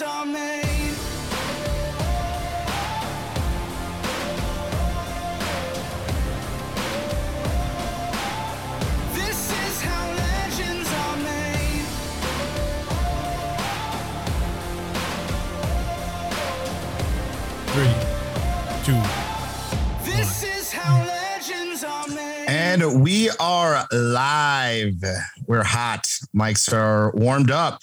legends are made. This is how legends are made. Three, two. This is how legends are made. And we are live. We're hot. Mics are warmed up.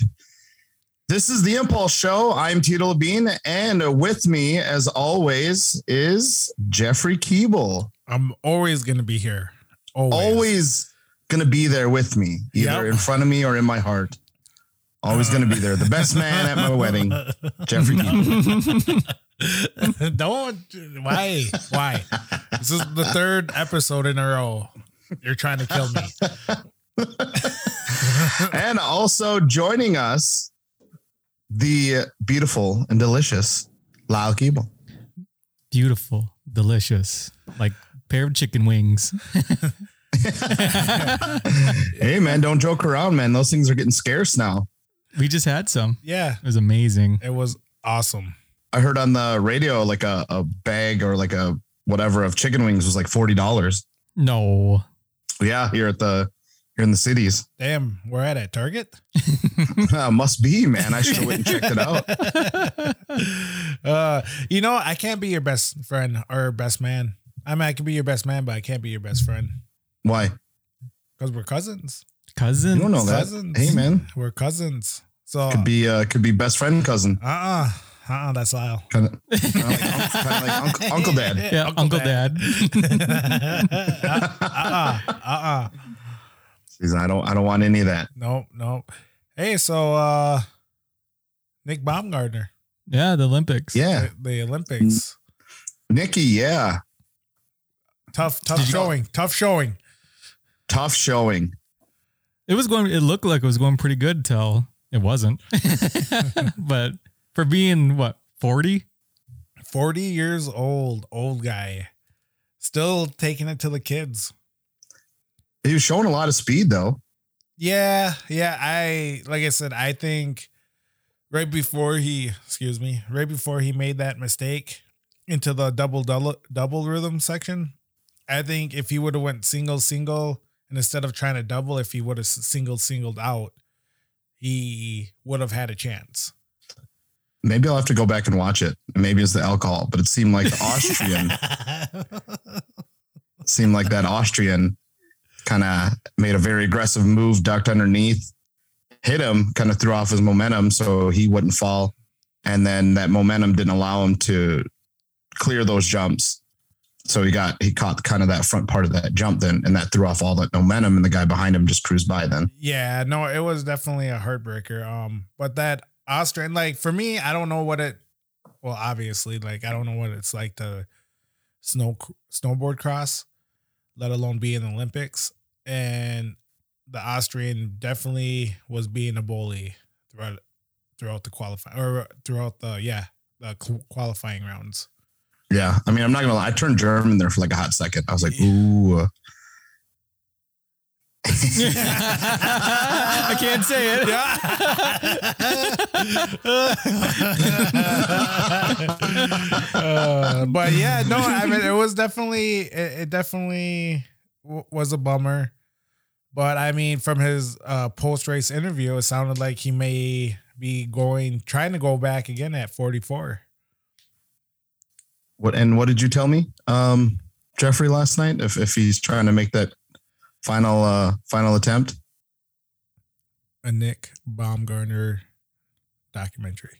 This is the Impulse Show. I'm Tito Bean, and with me, as always, is Jeffrey Keeble. I'm always gonna be here. Always. Always gonna be there with me, either Yep. in front of me or in my heart. Always gonna be there. The best man at my wedding, Jeffrey Keeble. Don't. Why? Why? This is the third episode in a row. You're trying to kill me. and also joining us, the beautiful and delicious Lyle Keeble. beautiful, delicious, like pair of chicken wings. Hey man, don't joke around, man. Those things are getting scarce now. We just had some. Yeah, It was amazing. it was awesome. I heard on the radio like a, a bag or like a whatever of chicken wings was like forty dollars. No, Yeah, here at the here in the cities. Damn, we're at a Target. Uh, must be, man. I should have went and checked it out. uh, you know, I can't be your best friend or best man. I mean, I can be your best man, but I can't be your best friend Why? because we're cousins. Cousins. You don't know that. Cousins. Hey man. We're cousins. So, Could be uh could be best friend cousin. uh-uh uh-uh that's Lyle. Kind of like, uncle, kinda like uncle, uncle dad. Yeah, Uncle, Dad. uh, uh, uh, uh. He's, I don't I don't want any of that. Nope, nope. Hey, so uh Nick Baumgartner, yeah, the Olympics. Yeah. the, the Olympics. Nikki, yeah. Tough, tough Did you go- showing. Tough showing. Tough showing. It was going. It looked like it was going pretty good till it wasn't. but for being what forty, 40 years old, old guy. Still taking it to the kids. He was showing a lot of speed though. Yeah, yeah. I like I said, I think right before he, excuse me, right before he made that mistake into the double double double rhythm section, I think if he would have went single single and instead of trying to double, if he would have single singled out, he would have had a chance. Maybe I'll have to go back and watch it. Maybe it's the alcohol, but it seemed like the Austrian seemed like that Austrian kind of made a very aggressive move, ducked underneath, hit him, kind of threw off his momentum so he wouldn't fall. And then that momentum didn't allow him to clear those jumps. So he got he caught kind of that front part of that jump then, and that threw off all that momentum, and the guy behind him just cruised by then. Yeah, no, it was definitely a heartbreaker. Um, but that Austrian, like for me, I don't know what it. Well, obviously, like I don't know what it's like to snow snowboard cross, let alone be in the Olympics. And the Austrian definitely was being a bully throughout throughout the qualifying or throughout the yeah the qualifying rounds. Yeah, I mean, I'm not gonna lie. I turned German there for like a hot second. I was like, ooh. I can't say it. Uh, but yeah, no, I mean it was definitely it, it definitely w- was a bummer. But I mean, from his uh, post race interview, it sounded like he may be going trying to go back again at 44. What and what did you tell me, um, Jeffrey, last night? If if he's trying to make that final uh final attempt, A Nick Baumgartner documentary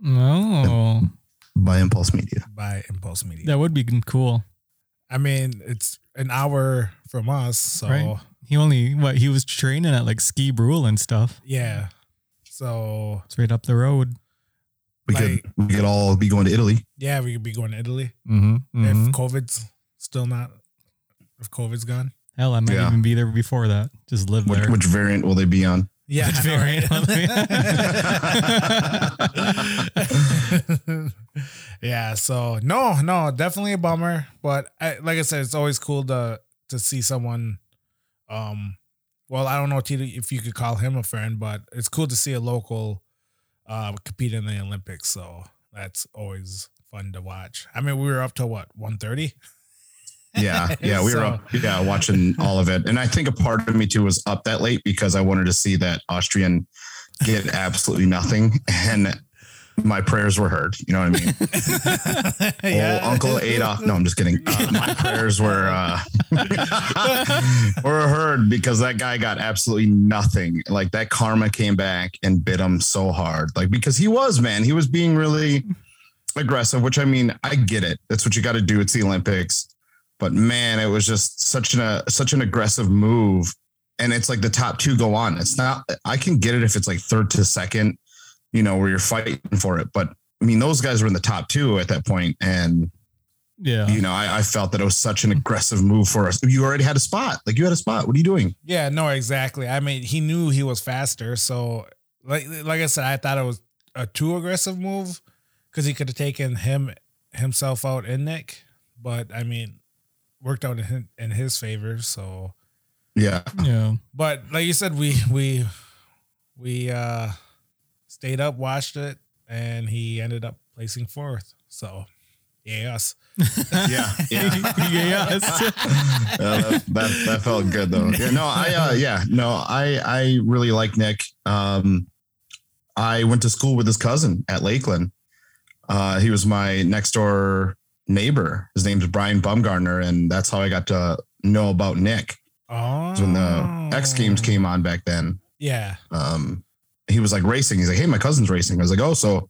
No, by Impulse Media. by Impulse Media. that would be cool. I mean, it's an hour from us, so Right. He only what he was training at like Ski Brule and stuff. yeah. So It's right up the road. We Like- could we could all be going to Italy. yeah, we could be going to Italy Mm-hmm. if COVID's still not if COVID's gone. Hell, I might Yeah. even be there before that. Just live Which, there. which variant will they be on? Yeah, Which I know, right? yeah. So no, no, definitely a bummer. But I, like I said, it's always cool to to see someone. Um, well, I don't know Tito, if you could call him a friend, but it's cool to see a local uh, compete in the Olympics. So that's always fun to watch. I mean, we were up to what one thirty. Yeah, yeah, we were up, yeah watching all of it, and I think a part of me too was up that late because I wanted to see that Austrian get absolutely nothing, and my prayers were heard. You know what I mean? Old Uncle Adolf. No, I'm just kidding. Uh, my prayers were uh, were heard because that guy got absolutely nothing. Like that karma came back and bit him so hard. Like because he was man, he was being really aggressive. Which I mean, I get it. That's what you got to do. It's the Olympics. But man, it was just such an uh, such an aggressive move. And it's like the top two go on. It's not. I can get it if it's like third to second, you know, where you're fighting for it. But I mean, those guys were in the top two at that point, and Yeah. you know, I, I felt that it was such an aggressive move for us. You already had a spot. Like you had a spot. What are you doing? Yeah, no, exactly. I mean, he knew he was faster, so like like I said, I thought it was a too aggressive move because he could have taken him himself out in Nick, but I mean, worked out in his, in his favor. So, Yeah. Yeah. but like you said, we we we uh stayed up, watched it, and he ended up placing fourth. So, yeah. Yeah. Yeah. yes. Uh, that, that, that felt good though. Yeah, no, I uh yeah, no, I I really like Nick. Um I went to school with his cousin at Lakeland. Uh he was my next door neighbor. His name's Brian Baumgartner, and that's how I got to know about Nick. Oh, when the X Games came on back then. Yeah. um, he was like racing. He's like, hey, my cousin's racing. I was like, oh, so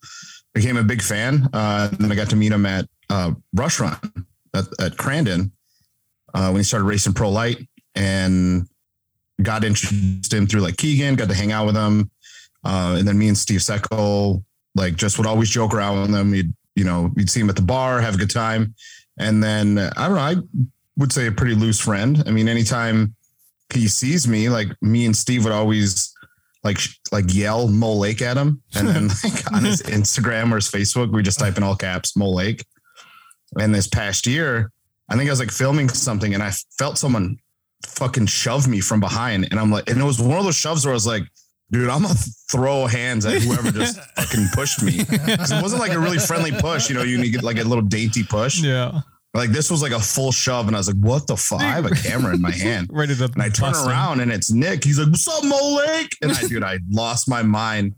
became a big fan. Uh, and then I got to meet him at uh, Rush Run at, at Crandon uh, when he started racing Pro Light and got introduced him through like Keegan, got to hang out with him. Uh, and then me and Steve Seckel like just would always joke around with him. You'd, you know, you'd see him at the bar, have a good time. And then I don't know, I would say a pretty loose friend. I mean, anytime he sees me, like me and Steve would always like like yell Mo Lake at him, and then like on his Instagram or his Facebook, we just type in all caps Mo Lake. And this past year, I think I was like filming something, and I felt someone fucking shove me from behind, and I'm like, and it was one of those shoves where I was like. Dude, I'm gonna throw hands at whoever just fucking pushed me. It wasn't like a really friendly push, you know. You need like a little dainty push. Yeah. Like this was like a full shove, and I was like, "What the fuck?" I have a camera in my hand. Ready to And I turn bust him. around and it's Nick. He's like, "What's up, Mo And I, dude, I lost my mind.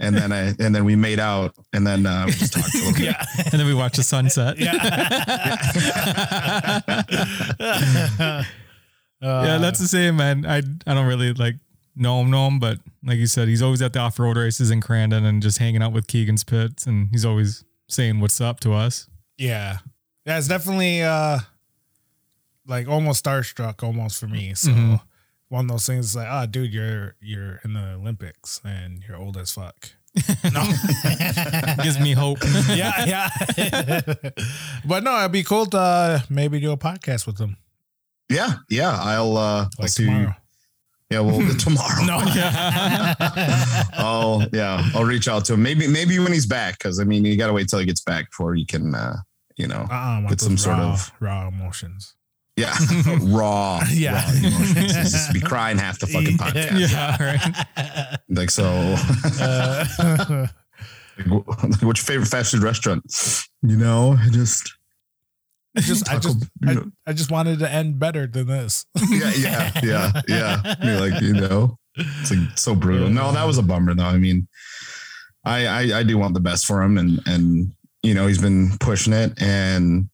And then I, and then we made out, and then uh, we just talked a little bit. Yeah. And then we watched the sunset. yeah. yeah, that's the same, man. I I don't really like know him, know him, but like you said, he's always at the off road races in Crandon and just hanging out with Keegan's pits, and he's always saying what's up to us. Yeah. Yeah, it's definitely uh like almost starstruck almost for me. So Mhm. one of those things is like, oh dude, you're you're in the Olympics and you're old as fuck. no. Gives me hope. yeah, yeah. but no, it'd be cool to uh, maybe do a podcast with them. Yeah, yeah. I'll uh, Like like to, tomorrow. yeah, well, tomorrow. No. I'll yeah, I'll reach out to him. Maybe maybe when he's back, because I mean, you got to wait till he gets back before you can, uh, you know, Uh-uh, I want Get some those sort of- raw emotions. yeah, raw, Yeah. raw emotions. Just be crying half the fucking podcast. yeah, right. Like so. Uh, What's your favorite fast food restaurant? You know, I just I just, I just, you I, know. I just wanted to end better than this. yeah, yeah, yeah, yeah. You're like, you know, it's like so brutal. No, that was a bummer though. I mean, I, I I do want the best for him, and and you know he's been pushing it, and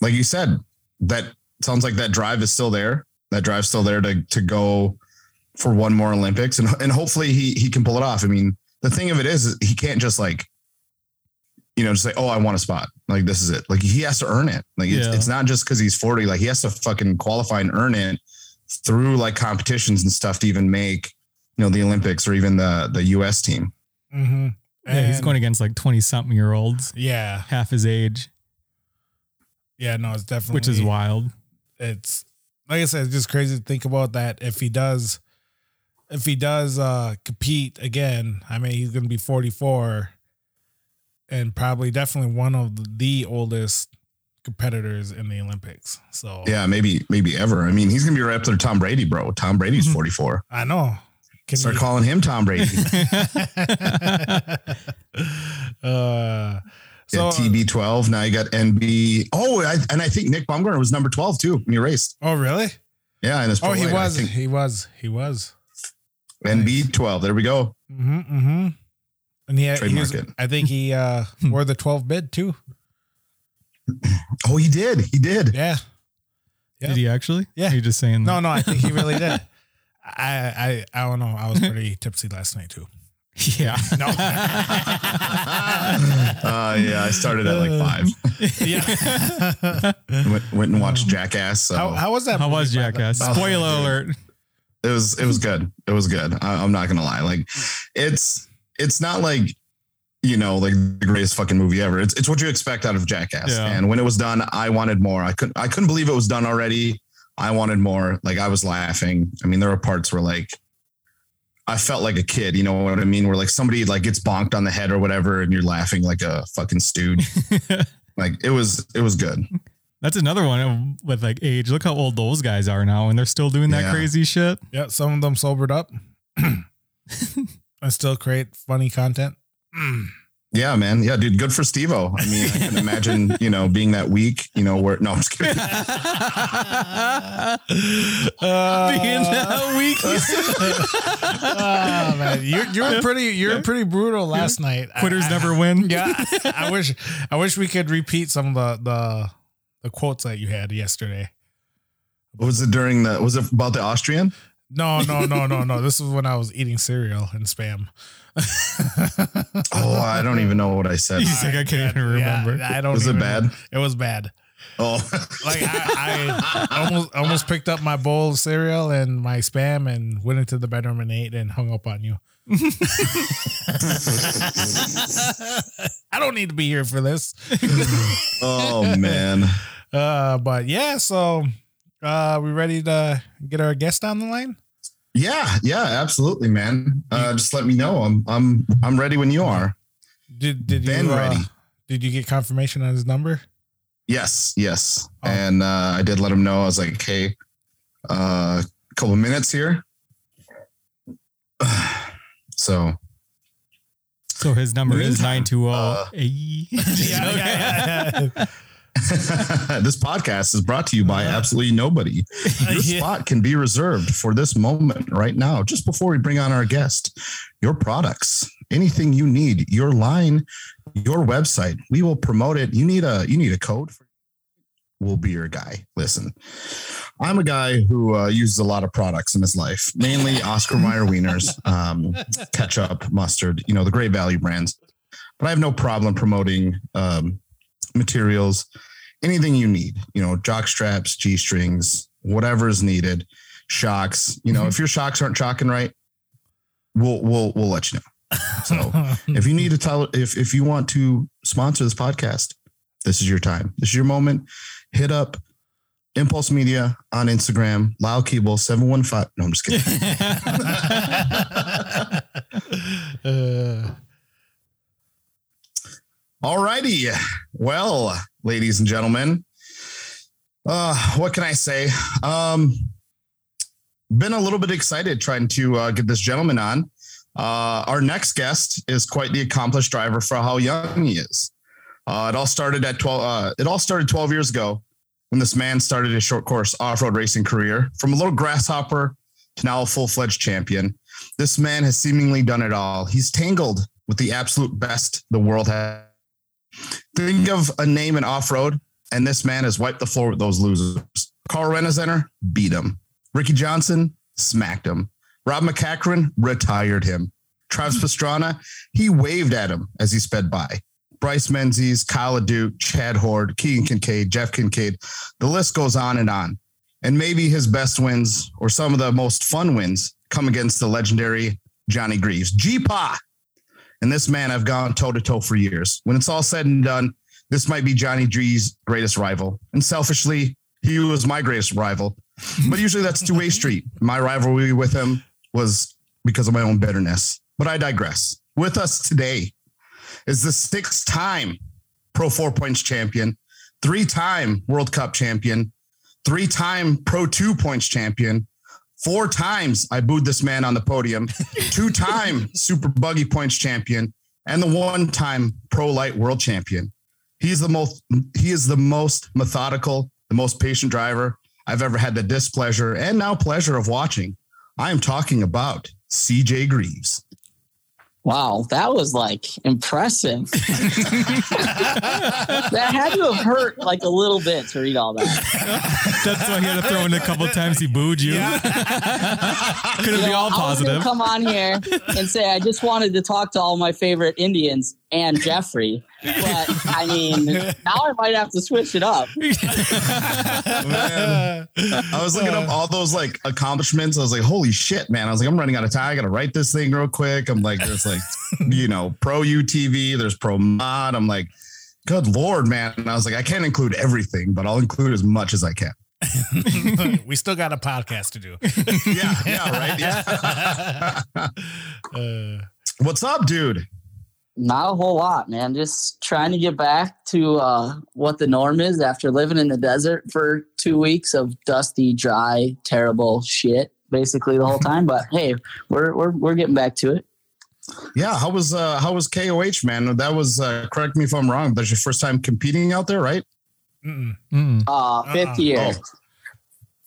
like you said, that sounds like that drive is still there. That drive's still there to to go for one more Olympics, and and hopefully he he can pull it off. I mean, the thing of it is, he can't just like. You know, just say, "Oh, I want a spot." Like this is it. Like he has to earn it. Like it's, Yeah. it's not just because he's forty. Like he has to fucking qualify and earn it through like competitions and stuff to even make you know the Olympics or even the the U.S. team. Mm-hmm. Yeah, he's going against like 20 something year olds, Yeah, half his age, yeah. No, it's definitely which is wild. it's like I said, it's just crazy to think about that. If he does, if he does uh compete again, I mean, he's gonna be forty four, and probably definitely one of the oldest competitors in the Olympics. So Yeah, maybe maybe ever. I mean, he's gonna be right up there. Tom Brady, bro. Tom Brady's Mhm. forty four. I know. Can Start you- calling him Tom Brady. uh, So, so TB12. Now you got NB. Oh, I, and I think Nick Baumgartner was number 12 too when he raced. oh really? Yeah, and his Oh, he weight, was. think He was. He was. NB12. There we go. Mm-hmm. Mm-hmm. And he, had, he was, I think he uh wore the twelve bid too. Oh, he did. He did. Yeah. Did he actually? Yeah. Are you just saying No, no, I think he really did. I, I, I don't know. I was pretty tipsy last night too. Yeah. No. Uh, yeah, I started at like five. yeah. went, went and watched Jackass. So How, how was that? How was by the- Jackass? Oh, Spoiler alert. it was it was good. It was good. I, I'm not gonna lie. Like it's it's not like you know like the greatest fucking movie ever. It's it's what you expect out of Jackass. Yeah. And when it was done, I wanted more. I couldn't I couldn't believe it was done already. I wanted more. Like I was laughing. I mean, there were parts where like I felt like a kid. You know what I mean? Where like somebody like gets bonked on the head or whatever, and you're laughing like a fucking stooge. like it was it was good. That's another one with like age. Look how old those guys are now, and they're still doing that Yeah. crazy shit. Yeah, some of them sobered up. I still create funny content. Yeah, man. Yeah, dude. Good for Stevo. I mean, I can imagine, you know, being that weak, you know, where no, I'm just kidding. Uh, being that weak. oh, man. You you were pretty you were pretty brutal last night. Quitters I- I- never win. Yeah, I wish I wish we could repeat some of the the the quotes that you had yesterday. Was it during the was it about the Austrian? No, no, no, no, no. This was when I was eating cereal and spam. Oh, I don't even know what I said. He's like, I can't even remember. Yeah, I don't. Was it even- bad? It was bad. Oh, Like I, I almost almost picked up my bowl of cereal and my spam and went into the bedroom and ate and hung up on you. I don't need to be here for this. oh man. Uh, but yeah, so uh, we ready to get our guest on the line? Yeah, yeah, absolutely, man. Uh, just let me know. I'm I'm I'm ready when you are. Did did you Been uh, ready. Did you get confirmation on his number? Yes, yes. Oh. And uh, I did let him know. I was like, hey, uh, a couple minutes here. So So his number is nine two Uh, zero. this podcast is brought to you by absolutely nobody. Your spot can be reserved for this moment right now, just before we bring on our guest. Your products, anything you need, your line, your website, we will promote it. You need a you need a code. For, we'll be your guy. Listen, I'm a guy who uh, uses a lot of products in his life, mainly Oscar Mayer wieners, um, ketchup, mustard, you know, the great value brands. But I have no problem promoting um, materials, anything you need, you know, jock straps, G strings, whatever is needed, shocks. You know, if your shocks aren't shocking right, we'll we'll we'll let you know. So if you need to tell if if you want to sponsor this podcast, this is your time. This is your moment. Hit up Impulse Media on Instagram, Lyle Keeble 715. No, I'm just kidding. uh, All righty. Well, ladies and gentlemen, uh, what can I say? Um, been a little bit excited trying to uh, get this gentleman on. Uh, our next guest is quite the accomplished driver for how young he is. Uh, it all started at 12. Uh, it all started 12 years ago when this man started his short course off-road racing career from a little grasshopper to now a full-fledged champion. This man has seemingly done it all. He's tangled with the absolute best the world has. Think of a name in off-road, and this man has wiped the floor with those losers. Carl Renezeder beat him. Ricky Johnson smacked him. Rob MacCachren retired him. Travis Pastrana, he waved at him as he sped by. Bryce Menzies, Kyle LeDuc, Chad Hord, Keegan Kincaid, Jeff Kincaid. The list goes on and on. And maybe his best wins or some of the most fun wins come against the legendary Johnny Greaves. G-Pa. And this man I've gone toe to toe for years. When it's all said and done, this might be Johnny G's greatest rival. And selfishly, he was my greatest rival. But usually that's two way street. My rivalry with him was because of my own bitterness. But I digress. With us today is the six time Pro Four Points champion, three time World Cup champion, three time Pro Two Points champion, Four times I booed this man on the podium. Two time Super Buggy Points champion, and the one time Pro Light World champion. He's the most. He is the most methodical, the most patient driver I've ever had the displeasure and now pleasure of watching. I am talking about CJ Greaves. Wow, that was like impressive. that had to have hurt like a little bit to read all that. That's why he had to throw in a couple times he booed you. Couldn't You be know, all I was gonna positive. come on here and say I just wanted to talk to all my favorite Indians and Jeffrey, but I mean now I might have to switch it up. Man. I was looking up all those like accomplishments. I was like, holy shit, man. I was like, I'm running out of time. I got to write this thing real quick. I'm like, there's like, you know, pro UTV, there's pro mod. I'm like, good Lord, man. And I was like, I can't include everything, but I'll include as much as I can. we still got a podcast to do. Yeah. Yeah. Right. Yeah. Uh, What's up, dude? Not a whole lot, man. Just trying to get back to uh, what the norm is after living in the desert for two weeks of dusty, dry, terrible shit, basically the whole time. But hey, we're we're we're getting back to it. Yeah. How was, uh, how was KOH, man? That was, uh, correct me if I'm wrong, that's your first time competing out there, right? mm-mm. Mm. Uh, fifth Uh-uh. year, Oh,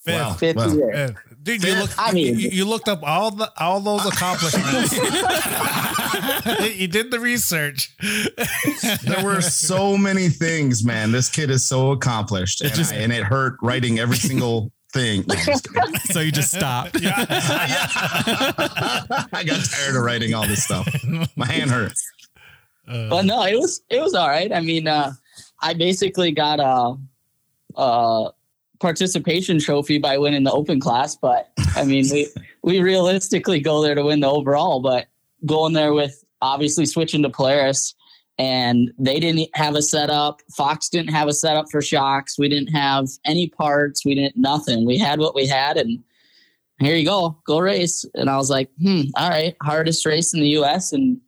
Fifth. Wow. fifth Well, year. Uh, Dude, you look. I mean- you, you looked up all the all those accomplishments. you did the research. there were so many things, man. This kid is so accomplished, and, just- I- and it hurt writing every single thing. No, I'm just kidding. So you just stopped. I got tired of writing all this stuff. My hand hurts. Uh, but no, it was it was all right. I mean, uh, I basically got a, a participation trophy by winning the open class, but I mean, we we realistically go there to win the overall. But going there with obviously switching to Polaris, and they didn't have a setup. Fox didn't have a setup for shocks. We didn't have any parts. We didn't nothing. We had what we had, and here you go, go race. And I was like, hmm, all right, hardest race in the U.S. and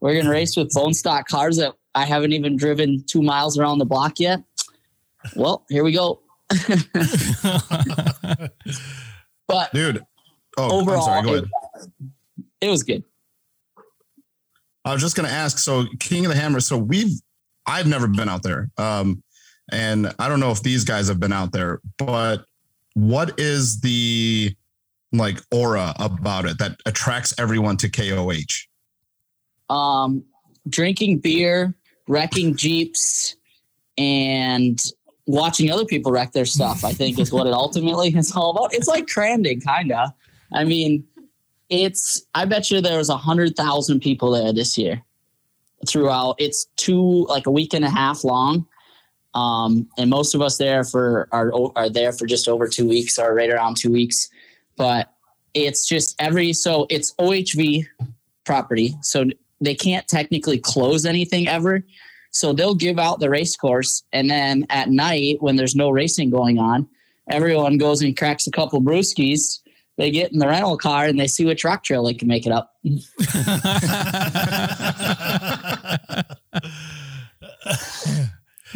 we're gonna race with bone stock cars that I haven't even driven two miles around the block yet. Well, here we go. But Dude. Oh, overall, I'm sorry. Go ahead. it, it was good. I was just going to ask. So, King of the Hammer. So, we've, I've never been out there. Um, and I don't know if these guys have been out there, but what is the like aura about it that attracts everyone to KOH? Um, drinking beer, wrecking jeeps, and watching other people wreck their stuff. I think is what it ultimately is all about. It's like Crandon, kinda. I mean, it's. I bet you there was a hundred thousand people there this year. Throughout, it's two like a week and a half long. Um, and most of us there for are are there for just over two weeks or right around two weeks. But it's just every so it's OHV property, so they can't technically close anything ever. So they'll give out the race course, and then at night when there's no racing going on, everyone goes and cracks a couple brewskis. They get in the rental car and they see what rock trail they can make it up.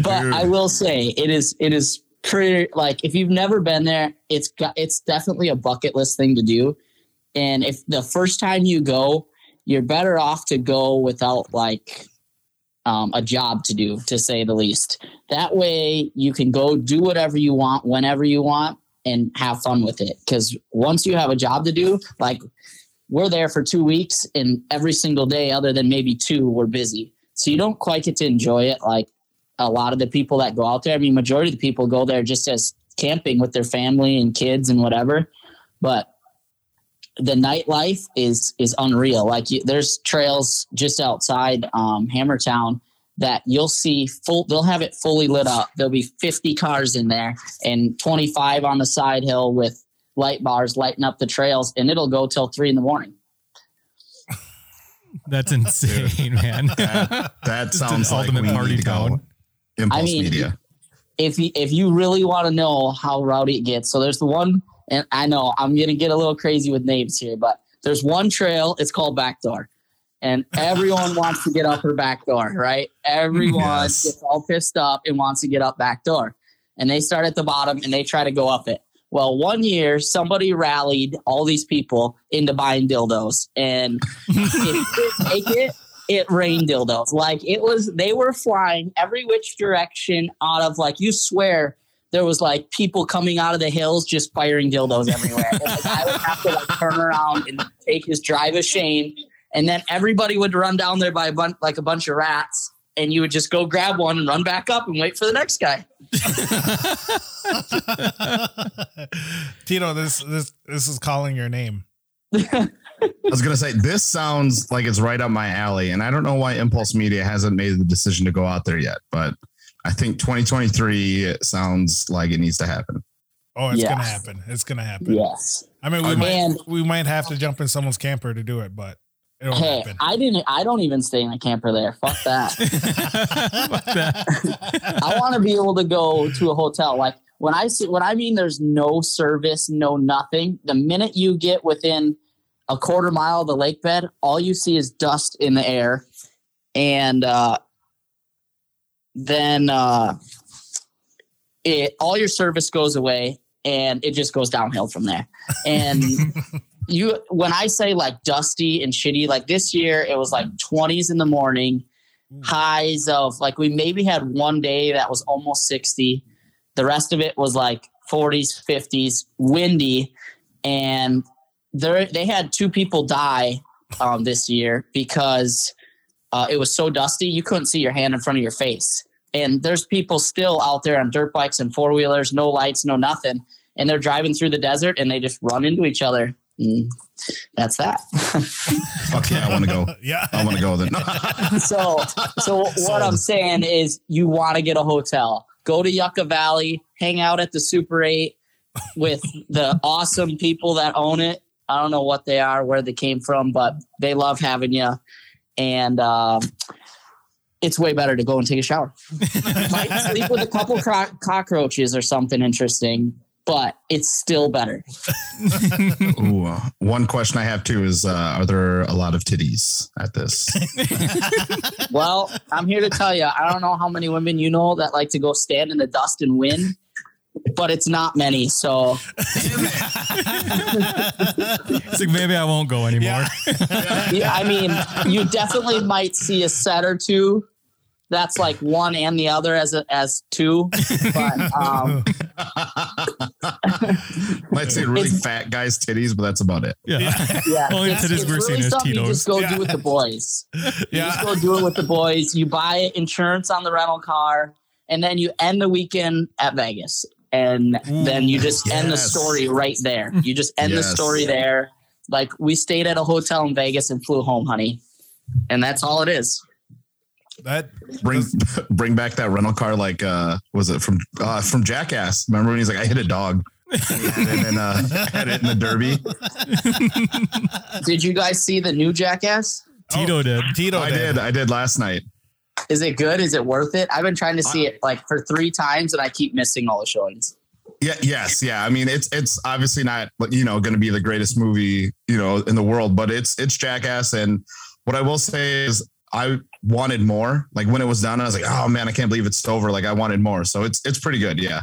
But. I will say it is it is pretty like if you've never been there, it's got it's definitely a bucket list thing to do. And if the first time you go, you're better off to go without like um, a job to do, to say the least. That way you can go do whatever you want whenever you want and have fun with it. Because once you have a job to do, like we're there for two weeks and every single day, other than maybe two, we're busy. So you don't quite get to enjoy it like a lot of the people that go out there. I mean, majority of the people go there just as camping with their family and kids and whatever. But the nightlife is is unreal. Like you, there's trails just outside um, Hammertown that you'll see full. They'll have it fully lit up. There'll be 50 cars in there and 25 on the side hill with light bars lighting up the trails, and it'll go till three in the morning. That's insane, man. That, that sounds like ultimate we party need to go. town. Impulse I mean, Media. if you, if you really want to know how rowdy it gets, so there's the one, and I know I'm gonna get a little crazy with names here, but there's one trail. It's called Backdoor, and everyone wants to get up her back door, right? Everyone Yes. gets all pissed up and wants to get up back door, and they start at the bottom and they try to go up it. Well, one year somebody rallied all these people into buying dildos, and if you didn't make it, it rained dildos. Like it was, they were flying every which direction out of like you swear there was like people coming out of the hills just firing dildos everywhere. And, like, I would have to like turn around and take his drive of shame, and then everybody would run down there by a bunch like a bunch of rats. And you would just go grab one and run back up and wait for the next guy. Tito, this this this is calling your name. I was gonna say this sounds like it's right up my alley, and I don't know why Impulse Media hasn't made the decision to go out there yet, but I think 2023 sounds like it needs to happen. Oh, it's Yeah. gonna happen. It's gonna happen. Yes. I mean, we And- might we might have to jump in someone's camper to do it, but it'll Hey, happen. I didn't. I don't even stay in a camper there. Fuck that. Fuck that. I want to be able to go to a hotel. Like when I see, when I mean there's no service, no nothing. The minute you get within a quarter mile of the lake bed, all you see is dust in the air, and uh, then uh, it all your service goes away, and it just goes downhill from there. And you, when I say like dusty and shitty, like this year it was like 20s in the morning highs of like we maybe had one day that was almost 60 the rest of it was like 40s 50s windy. And there they had two people die um, this year because uh, it was so dusty you couldn't see your hand in front of your face and there's people still out there on dirt bikes and four wheelers no lights no nothing and they're driving through the desert and they just run into each other Mm, that's that Fuck yeah, I want to go. yeah. I want to go then. so so what I'm saying is you want to get a hotel. Go to Yucca Valley, hang out at the Super 8 with the awesome people that own it. I don't know what they are, where they came from, but they love having you. And um, it's way better to go and take a shower. Might sleep with a couple cro- cockroaches or something interesting, but it's still better. Ooh, uh, one question I have too is: uh, Are there a lot of titties at this? Well, I'm here to tell you, I don't know how many women you know that like to go stand in the dust and win, but it's not many. So It's like maybe I won't go anymore. yeah, I mean, you definitely might see a set or two. That's like one and the other as a, as two, but um, Might say really fat guys' titties, but that's about it. Yeah. yeah, Only it's, titties it's we're seeing really is something you Tito's. just go Yeah. do with the boys. You Yeah. just go do it with the boys. You buy insurance on the rental car, and then you end the weekend at Vegas. And then you just end the story right there. You just end the story there. Like we stayed at a hotel in Vegas and flew home, honey. And that's all it is. That Bring bring back that rental car. Like, uh, was it from uh, from Jackass? Remember when he's like, "I hit a dog," and then uh, had it in the Derby. Did you guys see the new Jackass? Tito did. Tito I did. I did last night. Is it good? Is it worth it? I've been trying to see uh, it like for three times and I keep missing all the showings. Yeah, yes, yeah. I mean, it's it's obviously not you know going to be the greatest movie you know in the world, but it's it's Jackass. And what I will say is, I wanted more. Like when it was done, I was like, oh man, I can't believe it's over. Like I wanted more. So it's it's pretty good. Yeah.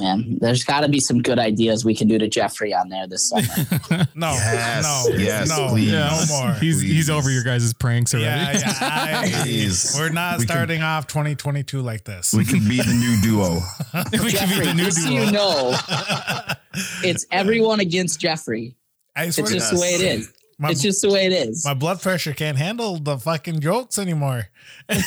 Man, there's got to be some good ideas we can do to Jeffrey on there this summer. no, Yes. no, Yes, no, please. no more. He's he's over your guys' pranks already. Yeah, yeah. I- Please. we're not We can- starting off 2022 like this. We can be the new duo. we can be the new duo. you know, it's everyone against Jeffrey. I swear It's to just the way it is. my, It's just the way it is. my blood pressure can't handle the fucking jokes anymore. And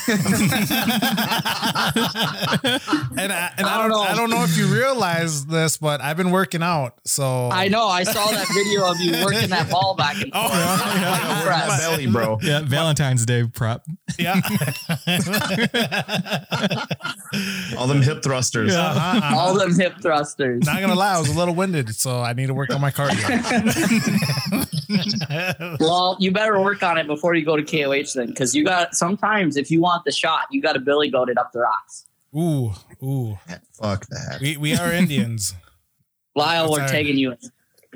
I, and I, I don't don't know. I don't know if you realize this, but I've been working out. So I know. I saw that video of you working that ball back and forth. I'm impressed. My belly, bro. Yeah, Valentine's Day prep. yeah. All them hip thrusters. Uh-huh. All them hip thrusters. Not gonna lie, I was a little winded, so I need to work on my cardio. Well, you better work on it before you go to KOH then, because you got sometimes if you want the shot, you got to billy goat it up the rocks. ooh, ooh. Fuck that. We we are Indians. Lyle, we're Sorry. taking you. in.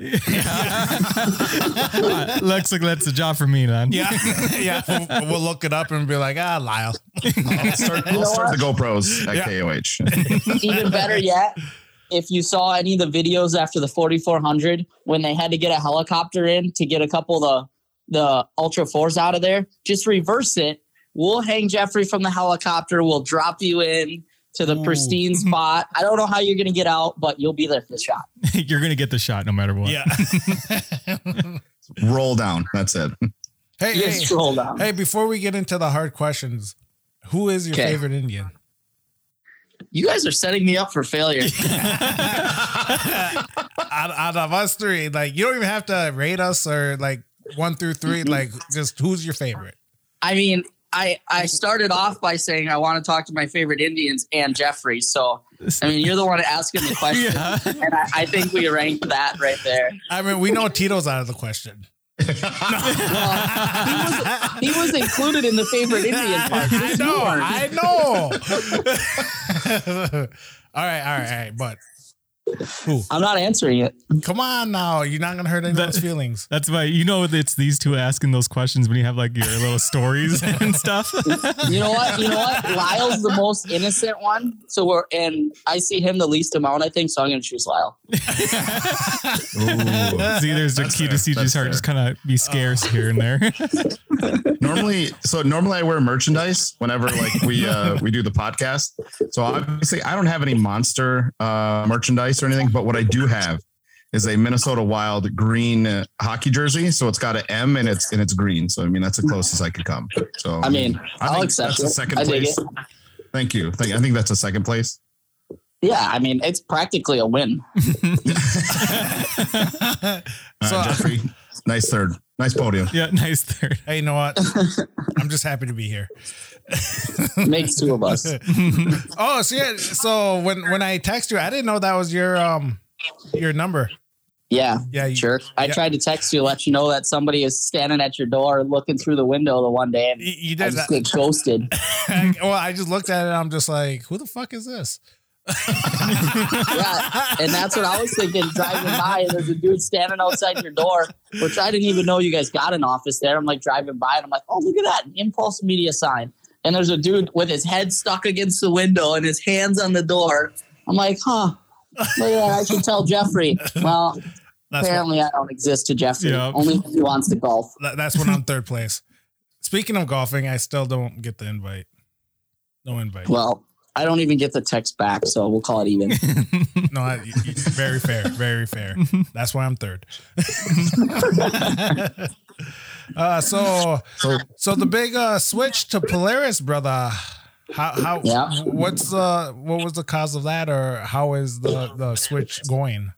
Uh, looks like that's a job for me, then. Yeah, yeah. We'll, we'll look it up and be like, ah, Lyle. I'll start, I'll start the GoPros at Yeah. KOH. Even better yet, if you saw any of the videos after the 4400 when they had to get a helicopter in to get a couple of the the Ultra Fours out of there, just reverse it. We'll hang Jeffrey from the helicopter. We'll drop you in to the Ooh. pristine spot. I don't know how you're gonna get out, but you'll be there for the shot. You're gonna get the shot no matter what. Yeah. Roll down. That's it. hey, You hey, just scroll down. hey, before we get into the hard questions, who is your Okay. favorite Indian? You guys are setting me up for failure. out, out of us three, like you don't even have to rate us or like one through three. Like, just who's your favorite? I mean, I I mm-hmm. started off by saying I want to talk to my favorite Indians and Jeffrey. So I mean, you're the one asking the question, Yeah. and I, I think we ranked that right there. I mean, we know Tito's out of the question. Well, he was he was included in the favorite Indian part. I know. I know. all right, all right, all right. But who? I'm not answering it. Come on now. You're not gonna hurt anyone's feelings. That's why you know it's these two asking those questions when you have like your little stories and stuff. You know what? You know what? Lyle's the most innocent one. So we're and I see him the least amount. I think so. I'm gonna choose Lyle. Ooh. See, there's the That's key fair. to CJ's That's heart. fair. Just kind of be scarce here and there. normally so normally I wear merchandise whenever like we uh we do the podcast. So obviously I don't have any monster uh merchandise or anything, but what I do have is a Minnesota Wild green uh, hockey jersey. So it's got an M and it's and it's green. So I mean that's the closest I could come. So I mean, I I'll accept that's a it. second I dig place. it. Thank you. Thank, I think that's a second place. Yeah, I mean, it's practically a win. Uh, So- Jeffrey, nice third. Nice podium. yeah, nice third. Hey, you know what? I'm just happy to be here. Makes two of us. Oh, so yeah. So when when I text you, I didn't know that was your um your number. Yeah, Yeah, you, sure. I yeah. tried to text you, let you know that somebody is standing at your door looking through the window the one day, and You, you I just that. get ghosted. well, I just looked at it. and I'm just like, who the fuck is this? yeah, and that's what I was thinking driving by. And there's a dude standing outside your door, which I didn't even know you guys got an office there. I'm like driving by, and I'm like, oh, look at that impulse media sign. And there's a dude with his head stuck against the window and his hands on the door. I'm like, huh. Look at that. I should tell Jeffrey. Well, That's what, apparently I don't exist to Jeffrey. Yeah. Only if he wants to golf. that- that's when I'm third place. Speaking of golfing, I still don't get the invite. No invite. Well, I don't even get the text back, so we'll call it even. No, I, very fair, very fair. That's why I'm third. Uh, so So the big uh, switch to Polaris, brother. How how Yeah. what's the what was the cause of that, or how is the the switch going?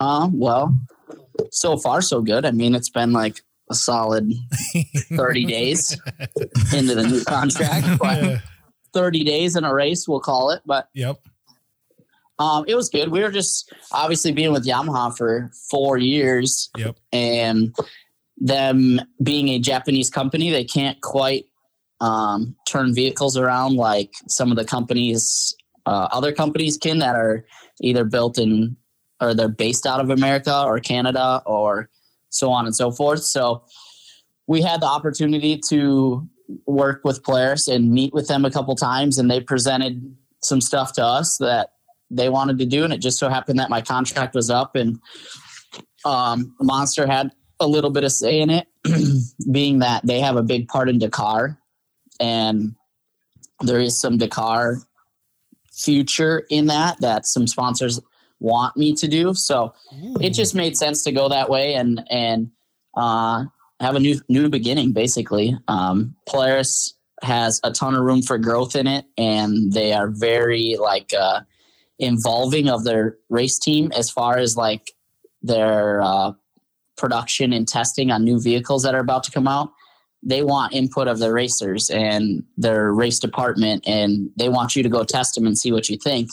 Uh, well, so far so good. I mean, it's been like a solid 30 days into the new contract, but 30 days in a race, we'll call it. But Yep. um, it was good. We were just obviously being with Yamaha for four years Yep. and them being a Japanese company, they can't quite um, turn vehicles around like some of the companies, uh, other companies can that are either built in or they're based out of America or Canada or so on and so forth. So we had the opportunity to work with Polaris and meet with them a couple times, and they presented some stuff to us that they wanted to do, and it just so happened that my contract was up, and um, Monster had a little bit of say in it, being that they have a big part in Dakar, and there is some Dakar future in that that some sponsors want me to do. So it just made sense to go that way and and uh, have a new new beginning. Basically, um, Polaris has a ton of room for growth in it, and they are very like uh, involving of their race team as far as like their uh, production and testing on new vehicles that are about to come out. They want input of the racers and their race department, and they want you to go test them and see what you think.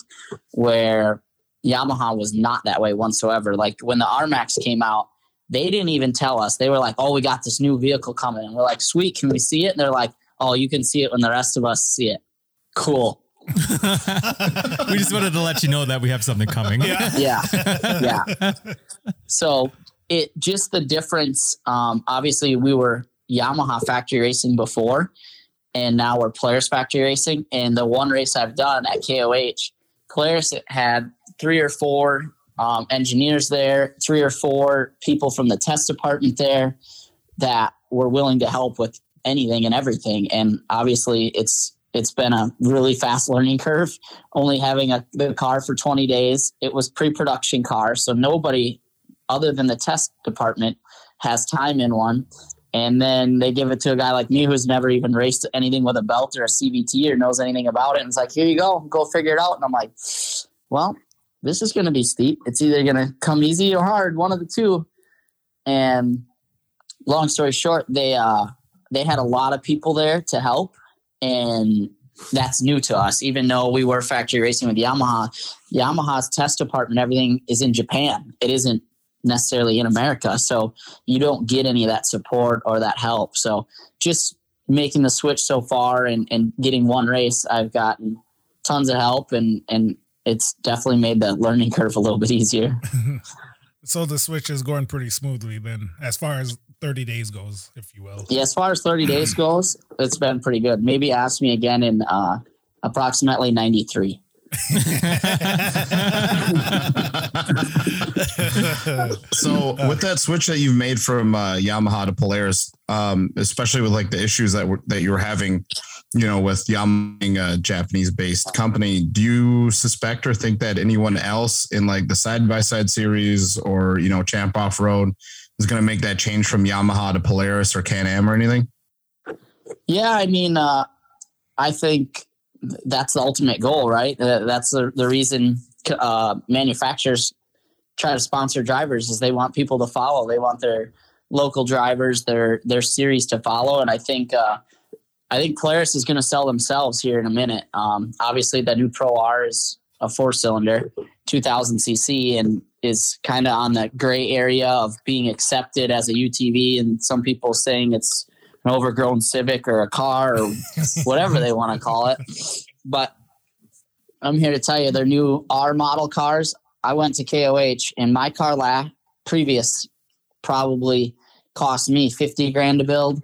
Where Yamaha was not that way whatsoever. Like when the RMAX came out, they didn't even tell us. They were like, "Oh, we got this new vehicle coming," and we're like, "Sweet, can we see it?" And they're like, "Oh, you can see it when the rest of us see it." Cool. we just wanted to let you know that we have something coming. Yeah. Yeah, yeah. So it just the difference. Um, obviously, we were Yamaha factory racing before, and now we're Polaris factory racing. And the one race I've done at KOH, Polaris had three or four um, engineers there, three or four people from the test department there that were willing to help with anything and everything. And obviously, it's it's been a really fast learning curve. Only having a the car for 20 days, it was pre-production car, so nobody other than the test department has time in one. And then they give it to a guy like me who's never even raced anything with a belt or a CVT or knows anything about it. And it's like, here you go, go figure it out. And I'm like, well, this is going to be steep. It's either going to come easy or hard, one of the two. And long story short, they uh, they had a lot of people there to help, and that's new to us. Even though we were factory racing with Yamaha, Yamaha's test department, everything is in Japan. It isn't necessarily in America, so you don't get any of that support or that help. So just making the switch so far and, and getting one race, I've gotten tons of help and and it's definitely made the learning curve a little bit easier. so the switch is going pretty smoothly then, as far as 30 days goes, if you will. Yeah, as far as 30 days goes, it's been pretty good. Maybe ask me again in uh, approximately 93. so with that switch that you've made from uh, Yamaha to Polaris, um, especially with like the issues that were, that you were having, you know, with Yamaha, a Japanese-based company, do you suspect or think that anyone else in like the side-by-side series or you know Champ Off Road is going to make that change from Yamaha to Polaris or Can-Am or anything? Yeah, I mean, uh, I think that's the ultimate goal, right? That's the, the reason uh, manufacturers try to sponsor drivers is they want people to follow. They want their local drivers, their their series to follow. And I think uh, I think Polaris is going to sell themselves here in a minute. Um, obviously, the new Pro R is a four cylinder, 2000 cc, and is kind of on the gray area of being accepted as a UTV. And some people saying it's an overgrown Civic or a car or whatever they want to call it. But I'm here to tell you, their new R model cars. I went to KOH and my car la previous probably cost me 50 grand to build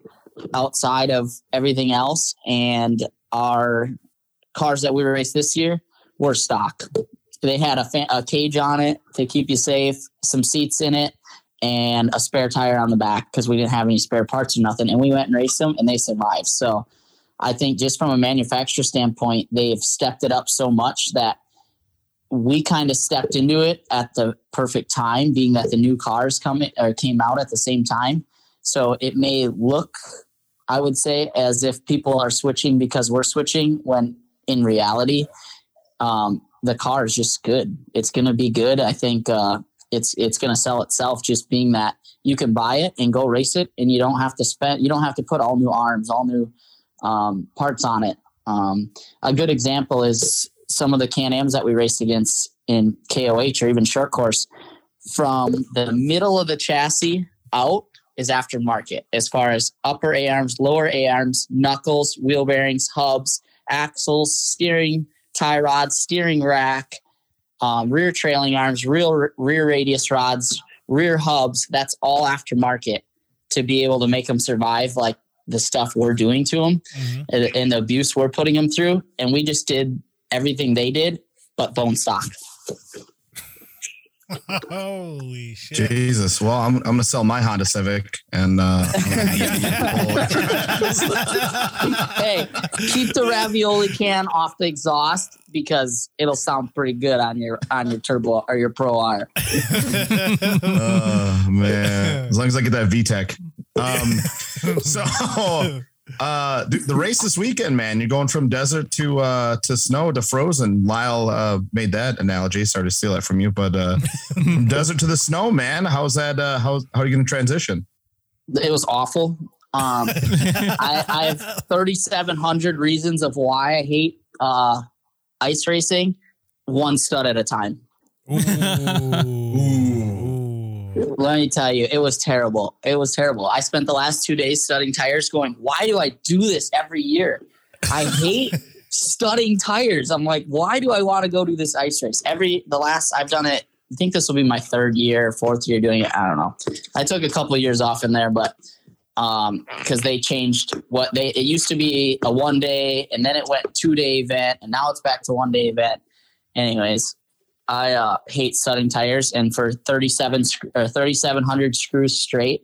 outside of everything else. And our cars that we raced this year were stock. They had a, fa- a cage on it to keep you safe, some seats in it, and a spare tire on the back because we didn't have any spare parts or nothing. And we went and raced them and they survived. So I think just from a manufacturer standpoint, they've stepped it up so much that we kind of stepped into it at the perfect time, being that the new cars come or came out at the same time. So it may look, I would say, as if people are switching because we're switching, when in reality, um, the car is just good. It's going to be good. I think uh, it's it's going to sell itself just being that you can buy it and go race it and you don't have to spend you don't have to put all new arms all new um, parts on it. Um, a good example is some of the can-ams that we raced against in koh or even short course. From the middle of the chassis out is aftermarket as far as upper a arms lower a arms knuckles wheel bearings hubs axles steering tie rods steering rack um, rear trailing arms, rear rear radius rods, rear hubs. That's all aftermarket to be able to make them survive like the stuff we're doing to them mm-hmm. and, and the abuse we're putting them through. And we just did everything they did, but bone stock. Holy shit! Jesus. Well, I'm I'm gonna sell my Honda Civic and. uh Hey, keep the ravioli can off the exhaust because it'll sound pretty good on your on your turbo or your Pro R. oh man! As long as I get that VTEC. Um, so uh, the race this weekend, man, you're going from desert to uh, to snow to frozen. Lyle uh, made that analogy. Sorry to steal that from you, but uh, desert to the snow, man. How's that? Uh, how how are you going to transition? It was awful. Um, I, I have 3,700 reasons of why I hate uh, ice racing, one stud at a time. Ooh. Ooh. Let me tell you, it was terrible. It was terrible. I spent the last two days studying tires, going, "Why do I do this every year? I hate studying tires." I'm like, "Why do I want to go do this ice race every?" The last I've done it, I think this will be my third year, fourth year doing it. I don't know. I took a couple of years off in there, but um because they changed what they it used to be a one day and then it went two day event and now it's back to one day event anyways, I uh, hate studding tires, and for 37 sc- or 3700 screws straight,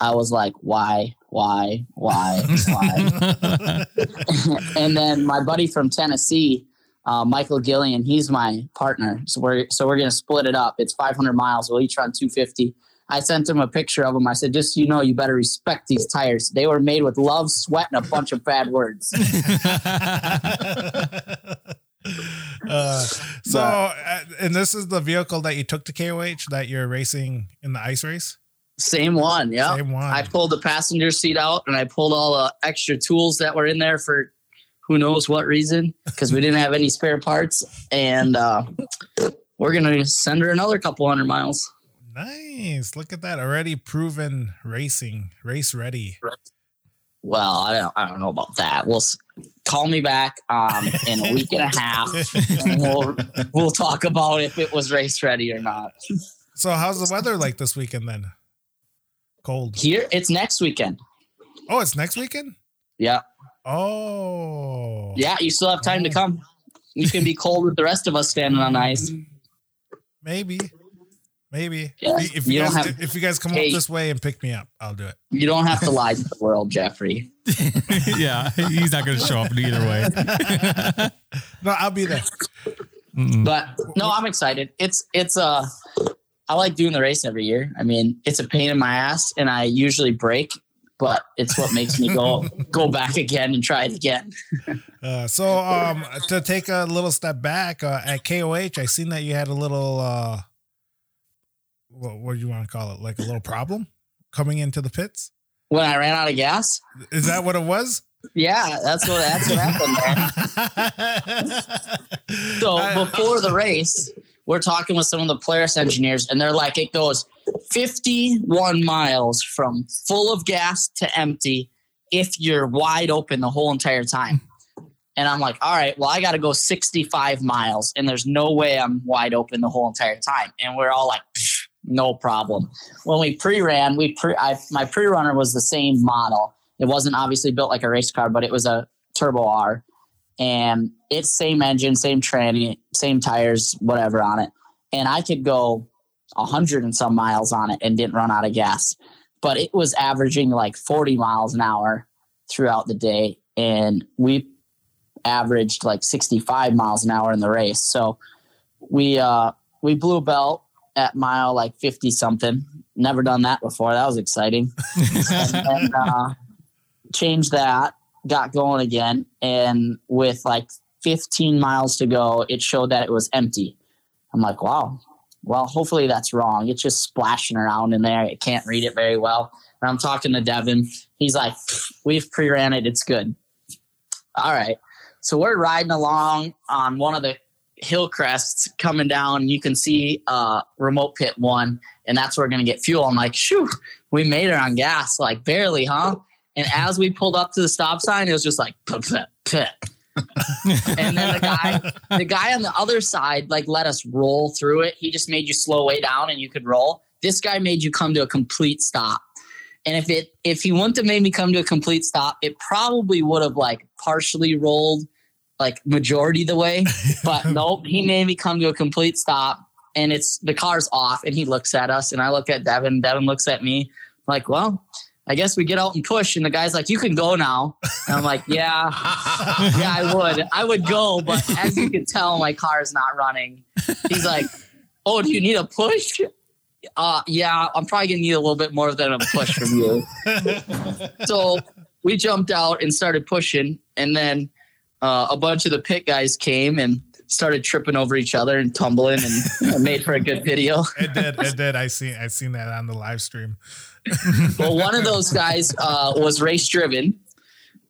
I was like, why, why, why, why? and then my buddy from Tennessee, uh, Michael Gillian, he's my partner. So we're so we're gonna split it up. It's 500 miles. We'll each run 250. I sent him a picture of them. I said, just so you know, you better respect these tires. They were made with love, sweat, and a bunch of bad words. uh, so, uh, and this is the vehicle that you took to KOH that you're racing in the ice race. Same one, yeah. Same one. I pulled the passenger seat out and I pulled all the extra tools that were in there for who knows what reason because we didn't have any spare parts. And uh, we're gonna send her another couple hundred miles. Nice. Look at that. Already proven racing, race ready. Well, I don't, I don't know about that. We'll call me back um, in a week and a half, and we'll we'll talk about if it was race ready or not. So, how's the weather like this weekend then? Cold. Here, it's next weekend. Oh, it's next weekend? Yeah, Oh. yeah. You still have time to come. You can be cold with the rest of us standing on ice. Maybe. Maybe. Yeah, If you you guys have- if you guys come Hey. up this way and pick me up, I'll do it. You don't have to lie to the world, Jeffrey. yeah, he's not going to show up either way. No, I'll be there. Mm-mm. But no, I'm excited. It's it's uh I like doing the race every year. I mean, it's a pain in my ass and I usually break, but it's what makes me go go back again and try it again. Uh, so um to take a little step back uh, at KOH, I seen that you had a little uh what, what do you want to call it? Like a little problem coming into the pits? When I ran out of gas, Is that what it was? yeah, that's what that's what happened. Man. So before the race, we're talking with some of the Polaris engineers, and they're like, it goes 51 miles from full of gas to empty if you're wide open the whole entire time. And I'm like, all right, well, I got to go 65 miles, and there's no way I'm wide open the whole entire time. And we're all like, "Psh, no problem. When we pre-ran, we pre, I, my pre-runner was the same model. It wasn't obviously built like a race car, but it was a Turbo R and it's same engine, same tranny, same tires, whatever on it. And I could go a hundred and some miles on it and didn't run out of gas. But it was averaging like 40 miles an hour throughout the day. And we averaged like 65 miles an hour in the race. So we uh we blew a belt at mile like 50 something. Never done that before. That was exciting and then uh, changed that, got going again, and with like 15 miles to go, it showed that it was empty. I'm like, wow. Well, hopefully that's wrong. It's just splashing around in there. It can't read it very well. And I'm talking to Devin. He's like, we've pre-ran it. It's good. All right. So we're riding along on one of the hill crests coming down. You can see uh, remote pit one, and that's where we're going to get fuel. I'm like, shoo, we made it on gas, like barely, huh? And as we pulled up to the stop sign, it was just like, and then the guy, the guy on the other side, like let us roll through it. He just made you slow way down and you could roll. This guy made you come to a complete stop. And if it if he wouldn't have made me come to a complete stop, it probably would have like partially rolled like majority of the way. But nope, he made me come to a complete stop. And it's the car's off, and he looks at us, and I look at Devin. Devin looks at me, like, well, I guess we get out and push. And the guy's like, you can go now. And I'm like, yeah, yeah, I would. I would go, but as you can tell, my car is not running. He's like, oh, do you need a push? Uh, yeah, I'm probably gonna need a little bit more than a push from you. so we jumped out and started pushing, and then uh, a bunch of the pit guys came and started tripping over each other and tumbling, and made for a good video. It did. It did. I seen. I seen that on the live stream. Well, one of those guys uh, was race driven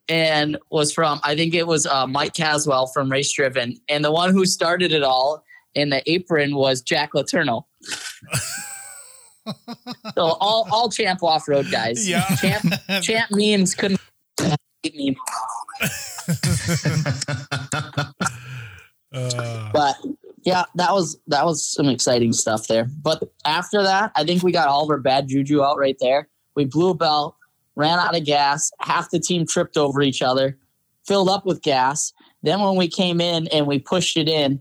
and was from, I think it was uh, Mike Caswell from Race Driven. And the one who started it all in the apron was Jack Laterno. so all, all champ off road guys. Yeah. Champ, champ memes couldn't me. Uh, But yeah, that was that was some exciting stuff there. But after that, I think we got all of our bad juju out right there. We blew a belt, ran out of gas. Half the team tripped over each other, filled up with gas. Then when we came in and we pushed it in,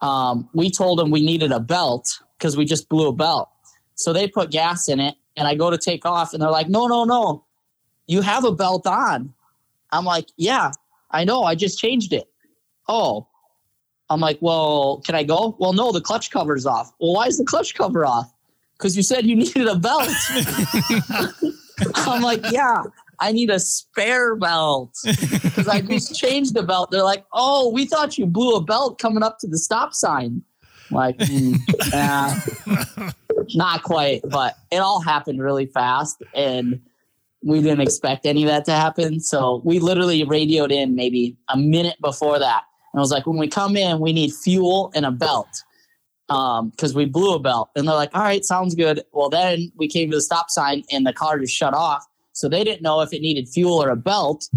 um, we told them we needed a belt because we just blew a belt. So they put gas in it, and I go to take off, and they're like, "No, no, no, you have a belt on." I'm like, "Yeah, I know. I just changed it." Oh, I'm like, "Well, can I go?" Well, no, the clutch cover's off. Well, why is the clutch cover off? Because you said you needed a belt. I'm like, "Yeah." I need a spare belt because I just changed the belt. They're like, "Oh, we thought you blew a belt coming up to the stop sign." I'm like, mm, nah, not quite, but it all happened really fast, and we didn't expect any of that to happen. So we literally radioed in maybe a minute before that, and I was like, "When we come in, we need fuel and a belt." Um, because we blew a belt. And they're like, all right, sounds good. Well, then we came to the stop sign and the car just shut off. So they didn't know if it needed fuel or a belt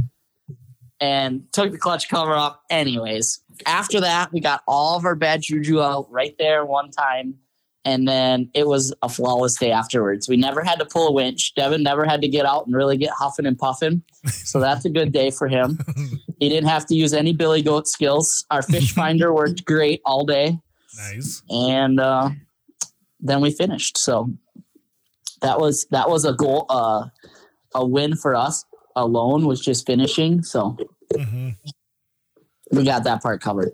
and took the clutch cover off anyways. After that, we got all of our bad juju out right there one time. And then it was a flawless day afterwards. We never had to pull a winch. Devin never had to get out and really get huffing and puffing. So that's a good day for him. He didn't have to use any billy goat skills. Our fish finder worked great all day. Nice. And uh, then we finished. So that was that was a goal uh, a win for us alone was just finishing. So hmm we got that part covered.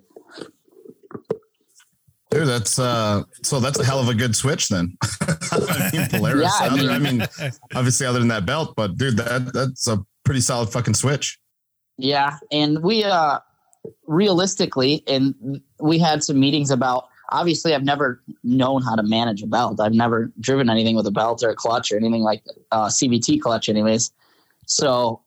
Dude, that's uh so that's a hell of a good switch then. I mean, Polaris. Yeah, I other- mean- I mean, obviously other than that belt, but dude, that that's a pretty solid fucking switch. Yeah, and we uh realistically and we had some meetings about obviously I've never known how to manage a belt. I've never driven anything with a belt or a clutch or anything like uh CVT clutch anyways. So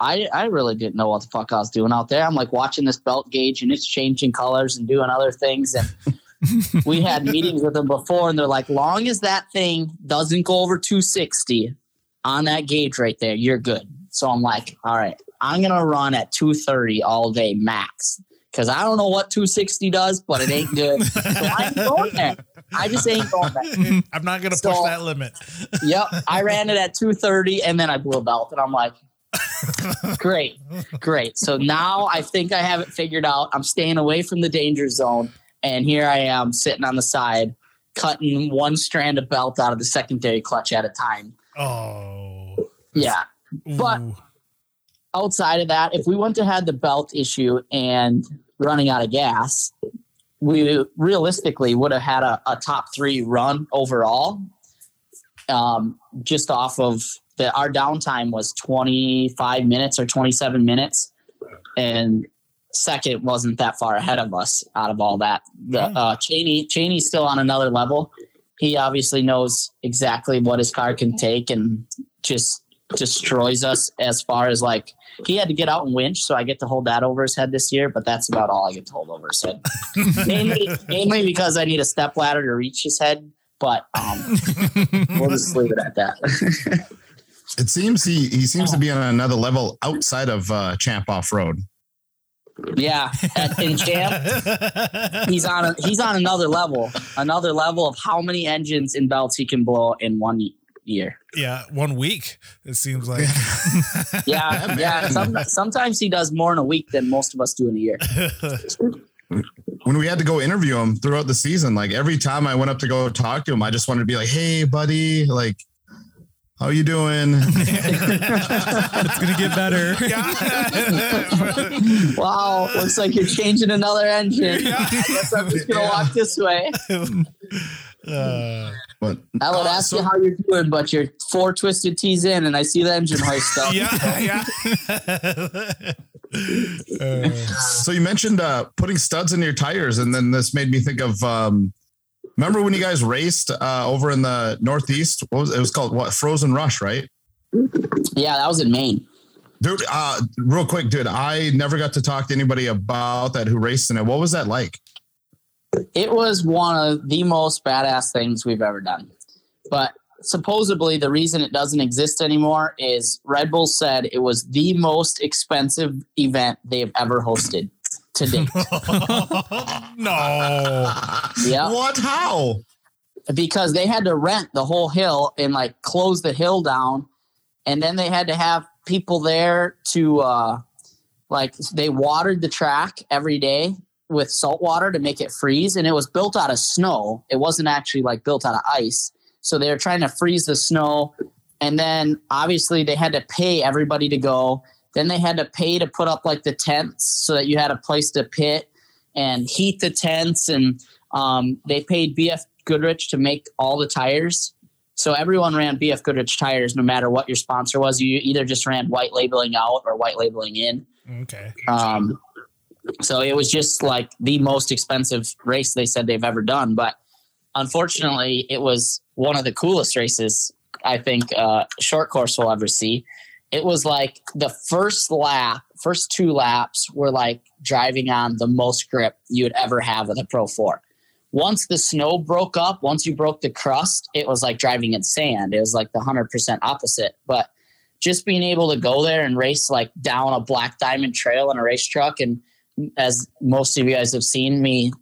I I really didn't know what the fuck I was doing out there. I'm like watching this belt gauge and it's changing colors and doing other things and we had meetings with them before and they're like long as that thing doesn't go over 260 on that gauge right there, you're good. So I'm like, all right, I'm gonna run at 230 all day max because I don't know what 260 does, but it ain't good. so I ain't going there. I just ain't going there. I'm not gonna So- push that limit. Yep, I ran it at 230 and then I blew a belt, and I'm like, great, great. So now I think I have it figured out. I'm staying away from the danger zone, and here I am sitting on the side, cutting one strand of belt out of the secondary clutch at a time. Oh. Yeah. But- Ooh. outside of that, if we wouldn't have had the belt issue and running out of gas, we realistically would have had a, a top three run overall. Um, just off of the our downtime was 25 minutes or 27 minutes, and second wasn't that far ahead of us out of all that. The uh, Cheney Cheney's still on another level. He obviously knows exactly what his car can take and just destroys us as far as like he had to get out and winch, so I get to hold that over his head this year, but that's about all I get to hold over his head. mainly, mainly because I need a step ladder to reach his head, but um, we'll just leave it at that. It seems he he seems to be on another level outside of uh Champ Off Road. yeah, at, in champ, he's on a, he's on another level, another level of how many engines and belts he can blow in one year. yeah, one week. It seems like. Yeah, yeah. Some, sometimes he does more in a week than most of us do in a year. When we had to go interview him throughout the season, like every time I went up to go talk to him, I just wanted to be like, "Hey, buddy, like, how you doing?" It's gonna get better. Wow, looks like you're changing another engine. I guess I'm just gonna walk this way. Uh, But I would uh, ask so- you how you're doing, but you're four Twisted Teas in, and I see the engine hoist up. yeah, yeah. Uh, So you mentioned uh, putting studs in your tires, and then this made me think of. Um, remember when you guys raced uh, over in the Northeast? What was it was called? What Frozen Rush, right? Yeah, that was in Maine. Dude, uh, real quick, dude. I never got to talk to anybody about that who raced in it. What was that like? It was one of the most badass things we've ever done. But supposedly, the reason it doesn't exist anymore is Red Bull said it was the most expensive event they've ever hosted to date. no. Yeah. What? How? because they had to rent the whole hill and like close the hill down and then they had to have people there to uh like they watered the track every day with salt water to make it freeze, and it was built out of snow. It wasn't actually like built out of ice. So they were trying to freeze the snow, and then obviously they had to pay everybody to go. Then they had to pay to put up like the tents so that you had a place to pit and heat the tents, and um, they paid BF Goodrich to make all the tires. So everyone ran BF Goodrich tires, no matter what your sponsor was. You either just ran white labeling out or white labeling in. Okay. Um, so it was just like the most expensive race they said they've ever done. But unfortunately, it was one of the coolest races I think uh, short course will ever see. It was like the first lap, first two laps were like driving on the most grip you would ever have with a Pro 4. Once the snow broke up, once you broke the crust, it was like driving in sand. It was like the 100% opposite. But just being able to go there and race like down a black diamond trail in a race truck and as most of you guys have seen me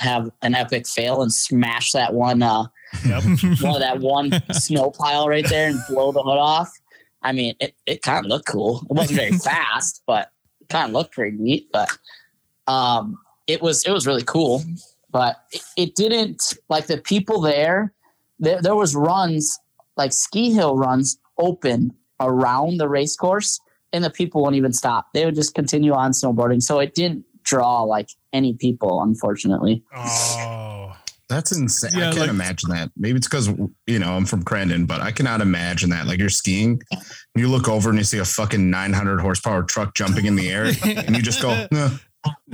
have an epic fail and smash that one uh Yep. one that one snow pile right there and blow the hood off. I mean, it, it kind of looked cool. It wasn't very fast, but it kind of looked pretty neat. But um, it was it was really cool. But it, it didn't like the people there. There, there was runs like ski hill runs open around the race course, and the people wouldn't even stop. They would just continue on snowboarding. So it didn't draw like any people, unfortunately. Oh. That's insane. Yeah, I can't like- imagine that. Maybe it's because you know I'm from Crandon, but I cannot imagine that. Like you're skiing, you look over and you see a fucking 900 horsepower truck jumping in the air, and you just go, "Nah."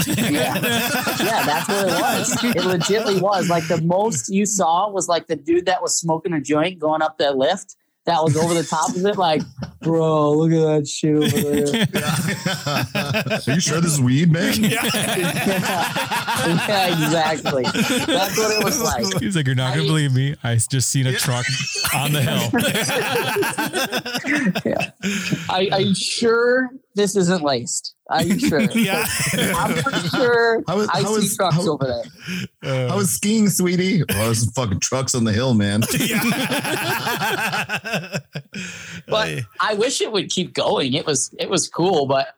yeah. yeah, that's what it was. It legitly was. Like the most you saw was like the dude that was smoking a joint going up that lift that was over the top of it. Like, bro, look at that shit over there. Are you sure this is weed, man? yeah, exactly. That's what it was like. He's like, you're not gonna I- believe me. I just seen a truck on the hill. Yeah. Are, are you sure this isn't laced? Are you sure? Yeah. I'm pretty sure How is- I how see is- trucks how- over there. Uh, I was skiing, sweetie. Oh, there's some fucking trucks on the hill, man. but I wish it would keep going. It was it was cool, but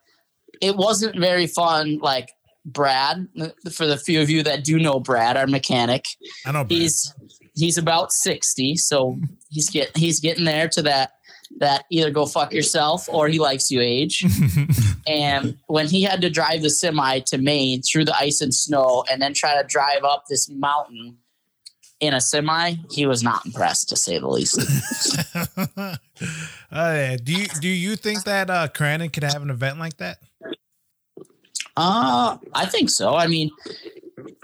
it wasn't very fun. Like Brad, for the few of you that do know Brad, our mechanic, I know. Brad. he's he's about sixty, so he's get he's getting there to that that either go fuck yourself or he likes you age. and when he had to drive the semi to Maine through the ice and snow, and then try to drive up this mountain in a semi, he was not impressed to say the least. uh, yeah. Do you do you think that uh Crandon could have an event like that? Uh, I think so. I mean,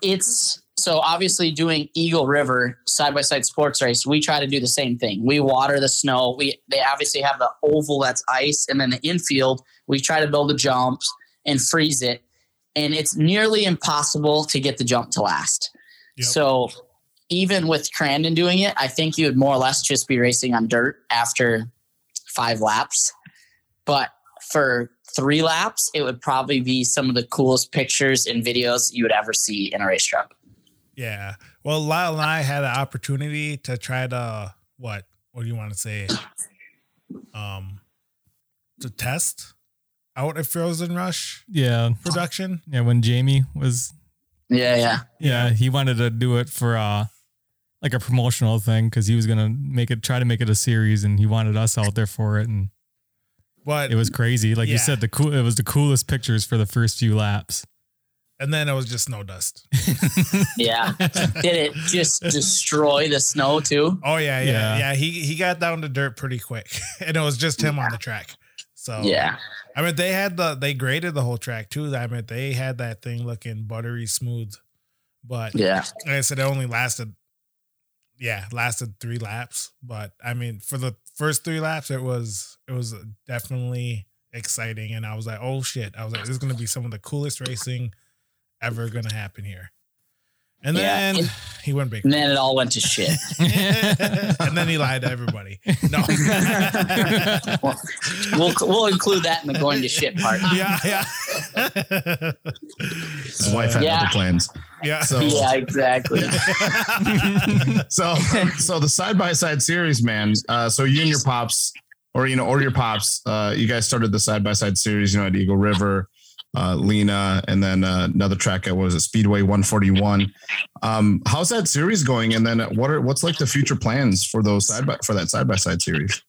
it's so obviously doing Eagle River side by side sports race. We try to do the same thing. We water the snow. We they obviously have the oval that's ice, and then the infield we try to build the jumps and freeze it, and it's nearly impossible to get the jump to last. Yep. So even with Crandon doing it, I think you would more or less just be racing on dirt after five laps. But for three laps, it would probably be some of the coolest pictures and videos you would ever see in a race truck. Yeah. Well, Lyle and I had an opportunity to try to what? What do you want to say? Um, to test out a Frozen Rush yeah, production. yeah. When Jamie was, Yeah, yeah. yeah, he wanted to do it for uh, like a promotional thing because he was gonna make it, try to make it a series, and he wanted us out there for it, and But it was crazy. Like Yeah. you said, the cool, it was the coolest pictures for the first few laps. And then it was just snow dust. Yeah. Did it just destroy the snow too? Oh yeah, yeah, Yeah. yeah. He he got down to dirt pretty quick, and it was just him on the track. So Yeah. I mean, they had the they graded the whole track too. I mean, they had that thing looking buttery smooth, but Yeah. like I said, it only lasted, yeah, lasted three laps. But I mean, for the first three laps, it was it was definitely exciting, and I was like, oh shit! I was like, this is gonna be some of the coolest racing ever gonna happen here. And Yeah, then it- he went big, And then it all went to shit. and then he lied to everybody. No, Well, we'll, we'll include that in the going to shit part. yeah, yeah, His wife had Yeah. other plans. yeah. So, Yeah, exactly. so, so the side by side series, man. Uh, so you and your pops, or you know, or your pops, uh, you guys started the side by side series, you know, at Eagle River. Uh, Lena, and then uh, another track at what was it Speedway 141. Um, how's that series going? And then what are what's like the future plans for those side by for that side by side series?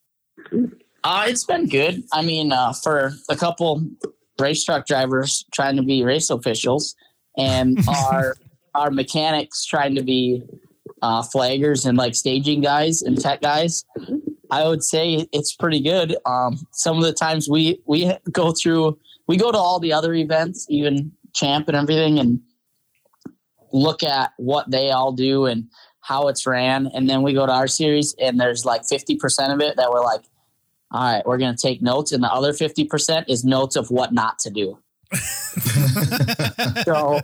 Uh, it's been good. I mean, uh, for a couple race truck drivers trying to be race officials, and our our mechanics trying to be uh, flaggers and like staging guys and tech guys. I would say it's pretty good. Um, some of the times we we go through, we go to all the other events, even champ and everything, and look at what they all do and how it's ran, and then we go to our series, and there's like fifty percent of it that we're like, all right, we're gonna take notes, and the other fifty percent is notes of what not to do. So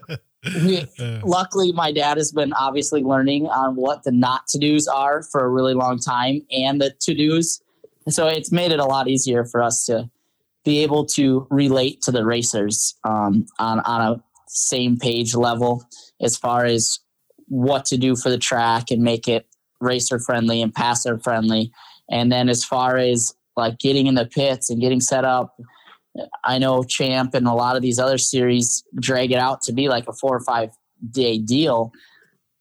we, luckily my dad has been obviously learning on what the not to do's are for a really long time and the to do's. So it's made it a lot easier for us to be able to relate to the racers um, on, on a same page level as far as what to do for the track and make it racer friendly and passer friendly and then as far as like getting in the pits and getting set up I know Champ and a lot of these other series drag it out to be like a four or five day deal.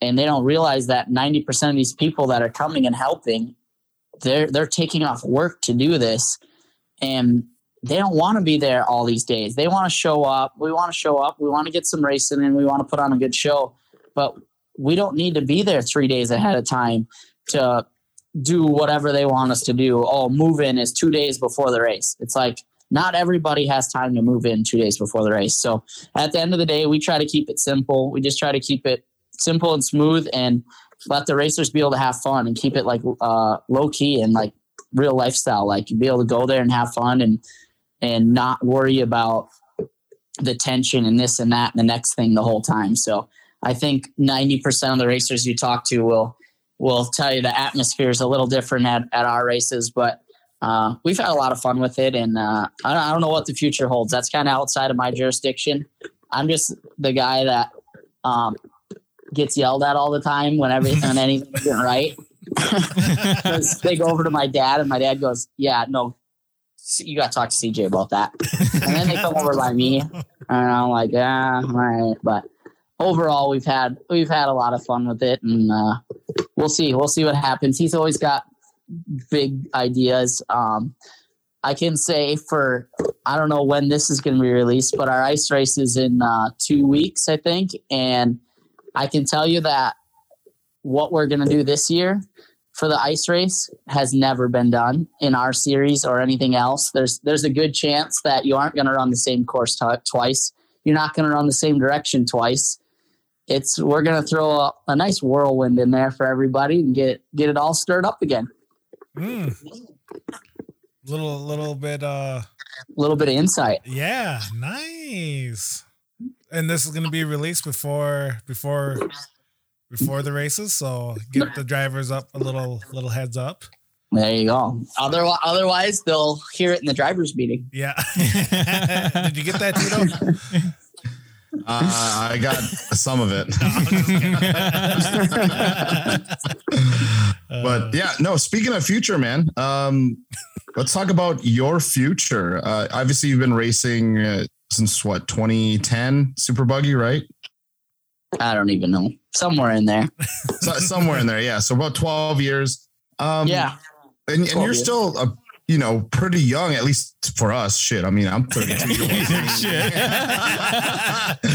And they don't realize that 90% of these people that are coming and helping, they're they're taking off work to do this. And they don't want to be there all these days. They want to show up. We want to show up. We want to get some racing and we want to put on a good show. But we don't need to be there three days ahead of time to do whatever they want us to do. Oh, move in is two days before the race. It's like not everybody has time to move in two days before the race. So at the end of the day, we try to keep it simple. We just try to keep it simple and smooth and let the racers be able to have fun and keep it like uh, low key and like real lifestyle. Like be able to go there and have fun and and not worry about the tension and this and that and the next thing the whole time. So I think 90% of the racers you talk to will will tell you the atmosphere is a little different at, at our races, but uh, we've had a lot of fun with it, and uh, I, don't, I don't know what the future holds. That's kind of outside of my jurisdiction. I'm just the guy that um, gets yelled at all the time when everything when anything isn't right. They go over to my dad, and my dad goes, "Yeah, no, you got to talk to CJ about that." And then they come over by me, and I'm like, "Yeah, right." But overall, we've had we've had a lot of fun with it, and uh, we'll see we'll see what happens. He's always got big ideas. Um, I can say for I don't know when this is going to be released, but our ice race is in uh, two weeks, I think, and I can tell you that what we're going to do this year for the ice race has never been done in our series or anything else. There's there's a good chance that you aren't going to run the same course t- twice. You're not going to run the same direction twice. It's we're going to throw a, a nice whirlwind in there for everybody and get get it all stirred up again. Mm. Little little bit uh A little bit of insight. yeah, nice. And this is gonna be released before before before the races, so give the drivers up a little little heads up. There you go. Otherwise, otherwise they'll hear it in the drivers' meeting. Yeah. Did you get that, Tito? Uh, I got some of it. but yeah, no. Speaking of future, man, um, let's talk about your future. Uh, obviously, you've been racing uh, since what 2010 Super Buggy, right? I don't even know. Somewhere in there. So, somewhere in there, yeah. So about 12 years. Um, Yeah. and, and you're years. still a you know pretty young, at least for us. Shit, I mean, I'm 32 years old. Shit.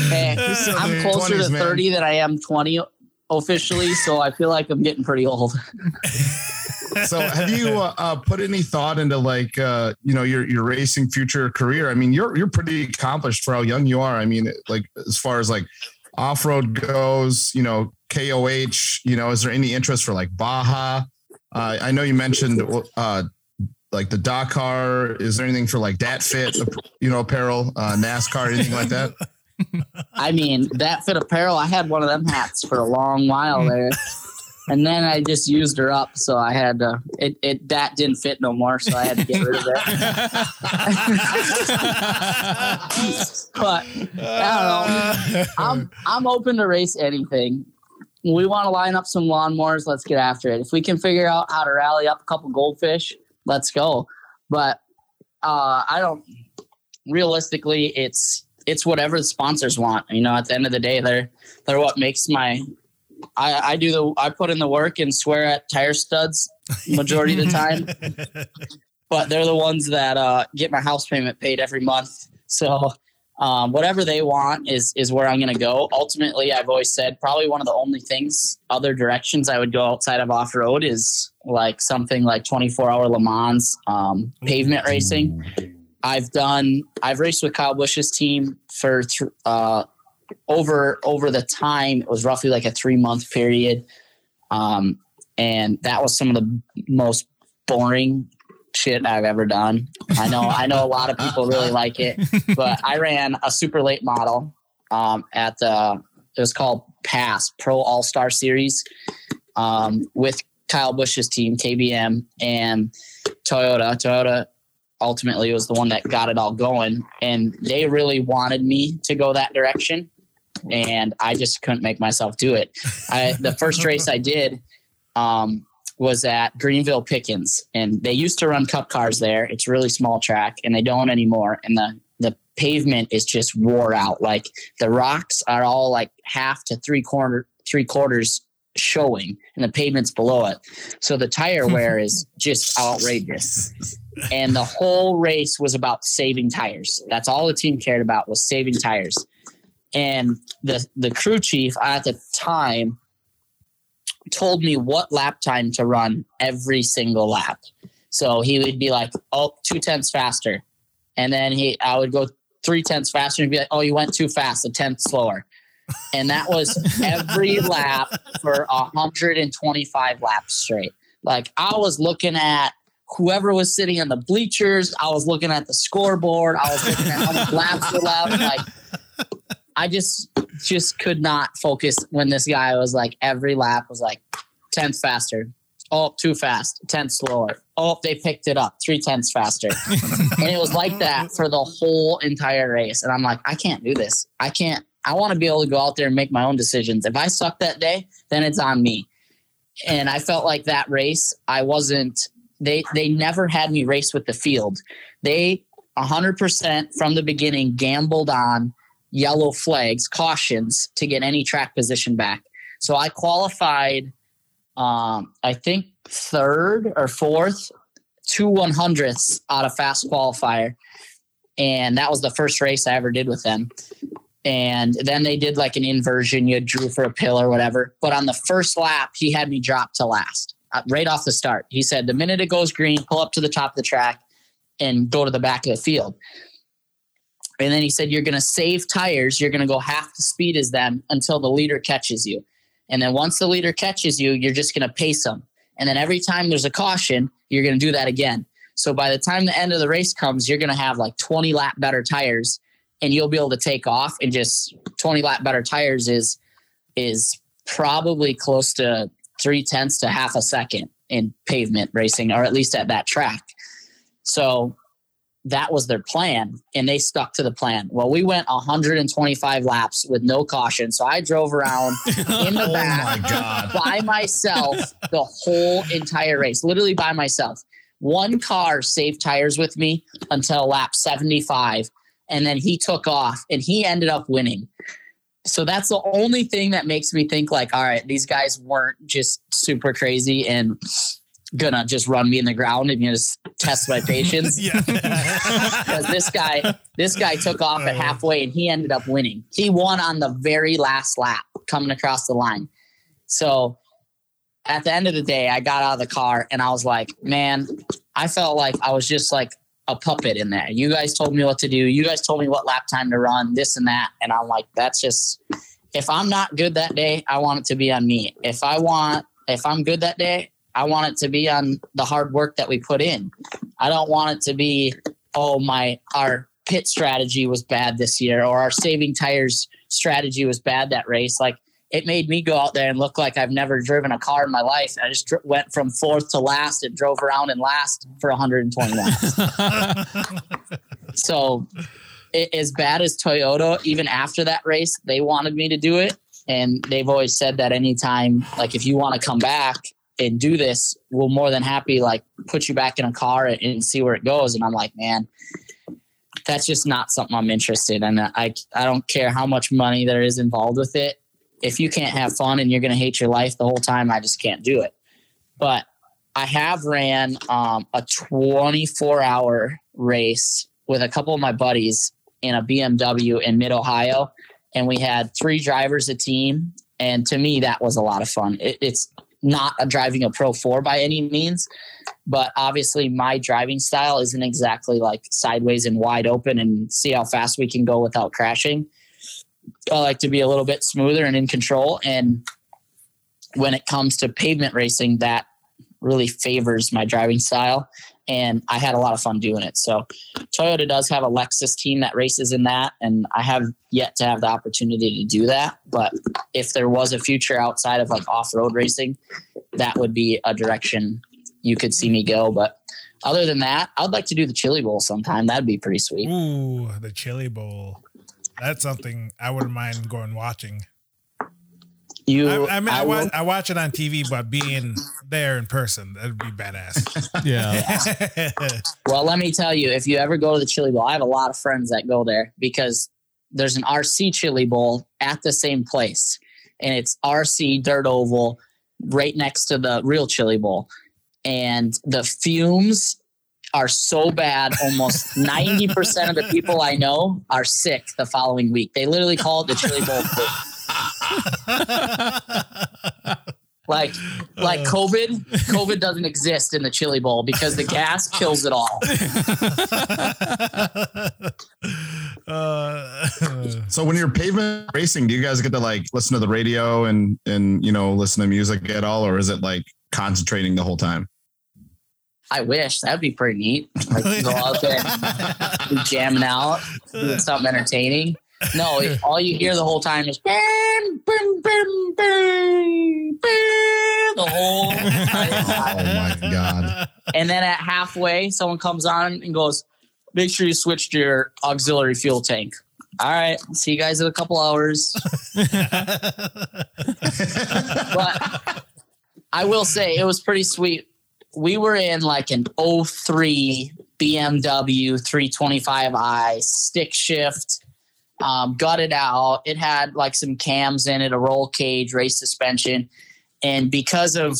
Hey, I'm closer 20s, to man. 30 than I am 20 officially, so I feel like I'm getting pretty old. so have you uh, uh, put any thought into like uh, you know your your racing future career? I mean, you're you're pretty accomplished for how young you are. I mean, like as far as like off road goes, you know, KOH. You know, is there any interest for like Baja? Uh, I know you mentioned uh, like the Dakar. Is there anything for like that fit? You know, apparel, uh, NASCAR, anything like that? I mean, that fit apparel, I had one of them hats for a long while there. And then I just used her up, so I had to. It, it that didn't fit no more, so I had to get rid of it. but I don't know. I'm I'm open to race anything. We want to line up some lawnmowers. Let's get after it. If we can figure out how to rally up a couple goldfish, let's go. But uh, I don't. Realistically, it's it's whatever the sponsors want. You know, at the end of the day, they're they're what makes my. I, I do the I put in the work and swear at tire studs majority of the time, but they're the ones that uh, get my house payment paid every month. So um, whatever they want is is where I'm going to go. Ultimately, I've always said probably one of the only things other directions I would go outside of off road is like something like 24 hour Le Mans, um, pavement racing. I've done. I've raced with Kyle Busch's team for th- uh, over over the time. It was roughly like a three month period, um, and that was some of the most boring shit I've ever done. I know. I know a lot of people really like it, but I ran a super late model um, at the. It was called Pass Pro All Star Series um, with Kyle Busch's team, KBM, and Toyota. Toyota ultimately was the one that got it all going. And they really wanted me to go that direction. And I just couldn't make myself do it. I, the first race I did um, was at Greenville Pickens, and they used to run cup cars there. It's really small track, and they don't anymore. And the the pavement is just wore out. Like the rocks are all like half to three quarter three quarters showing, and the pavement's below it. So the tire wear is just outrageous. And the whole race was about saving tires. That's all the team cared about was saving tires. And the the crew chief at the time told me what lap time to run every single lap. So he would be like, "Oh, two tenths faster," and then he, I would go three tenths faster and be like, "Oh, you went too fast, a tenth slower." And that was every lap for 125 laps straight. Like I was looking at whoever was sitting in the bleachers. I was looking at the scoreboard. I was looking at how many laps were left. Like I just just could not focus when this guy was like every lap was like tenth faster. Oh, too fast. Tenth slower. Oh, they picked it up. Three tenths faster. and it was like that for the whole entire race. And I'm like, I can't do this. I can't. I want to be able to go out there and make my own decisions. If I suck that day, then it's on me. And I felt like that race, I wasn't. They they never had me race with the field. They 100% from the beginning gambled on yellow flags, cautions to get any track position back. So I qualified, um, I think third or fourth, two one hundredths out of fast qualifier, and that was the first race I ever did with them. And then they did like an inversion, you drew for a pill or whatever. But on the first lap, he had me drop to last uh, right off the start. He said, the minute it goes green, pull up to the top of the track and go to the back of the field. And then he said, You're going to save tires. You're going to go half the speed as them until the leader catches you. And then once the leader catches you, you're just going to pace them. And then every time there's a caution, you're going to do that again. So by the time the end of the race comes, you're going to have like 20 lap better tires and you'll be able to take off and just 20 lap better tires is is probably close to three tenths to half a second in pavement racing or at least at that track so that was their plan and they stuck to the plan well we went 125 laps with no caution so i drove around in the Oh back my God. by myself the whole entire race literally by myself one car saved tires with me until lap 75 and then he took off and he ended up winning. So that's the only thing that makes me think like, all right, these guys weren't just super crazy and gonna just run me in the ground and you test my patience. yeah. Because this guy, this guy took off at uh. halfway and he ended up winning. He won on the very last lap coming across the line. So at the end of the day, I got out of the car and I was like, man, I felt like I was just like a puppet in there. You guys told me what to do. You guys told me what lap time to run, this and that. And I'm like, that's just, if I'm not good that day, I want it to be on me. If I want, if I'm good that day, I want it to be on the hard work that we put in. I don't want it to be, oh, my, our pit strategy was bad this year or our saving tires strategy was bad that race. Like, it made me go out there and look like I've never driven a car in my life. I just dr- went from fourth to last and drove around in last for 120 laps. so, it, as bad as Toyota, even after that race, they wanted me to do it. And they've always said that anytime, like, if you want to come back and do this, we'll more than happy, like, put you back in a car and, and see where it goes. And I'm like, man, that's just not something I'm interested in. I I don't care how much money there is involved with it. If you can't have fun and you're to hate your life the whole time, I just can't do it. But I have ran um, a 24 hour race with a couple of my buddies in a BMW in Mid Ohio, and we had three drivers a team. And to me, that was a lot of fun. It, it's not driving a Pro 4 by any means, but obviously my driving style isn't exactly like sideways and wide open and see how fast we can go without crashing. I like to be a little bit smoother and in control. And when it comes to pavement racing, that really favors my driving style. And I had a lot of fun doing it. So Toyota does have a Lexus team that races in that. And I have yet to have the opportunity to do that. But if there was a future outside of like off road racing, that would be a direction you could see me go. But other than that, I'd like to do the Chili Bowl sometime. That'd be pretty sweet. Ooh, the chili bowl. That's something I wouldn't mind going watching. You, I, I mean, I, will- watch, I watch it on TV, but being there in person, that'd be badass. Yeah. Well, let me tell you, if you ever go to the Chili Bowl, I have a lot of friends that go there because there's an RC Chili Bowl at the same place, and it's RC Dirt Oval right next to the real Chili Bowl, and the fumes are so bad. Almost ninety percent of the people I know are sick the following week. They literally call it the Chili Bowl. Flu. Like, like COVID, COVID doesn't exist in the Chili Bowl because the gas kills it all. uh, So when you're pavement racing, do you guys get to like listen to the radio and and you know listen to music at all, or is it like concentrating the whole time? I wish that'd be pretty neat. Like go out there, and jamming out, doing something entertaining. No, it- all you hear the whole time is bam, bam, bam, bam, bam, the whole. Oh my god! and then at halfway, someone comes on and goes, "Make sure you switched your auxiliary fuel tank." All right, see you guys in a couple hours. but I will say it was pretty sweet. We were in like an 03 BMW 325i stick shift, um, gutted out. It had like some cams in it, a roll cage, race suspension. And because of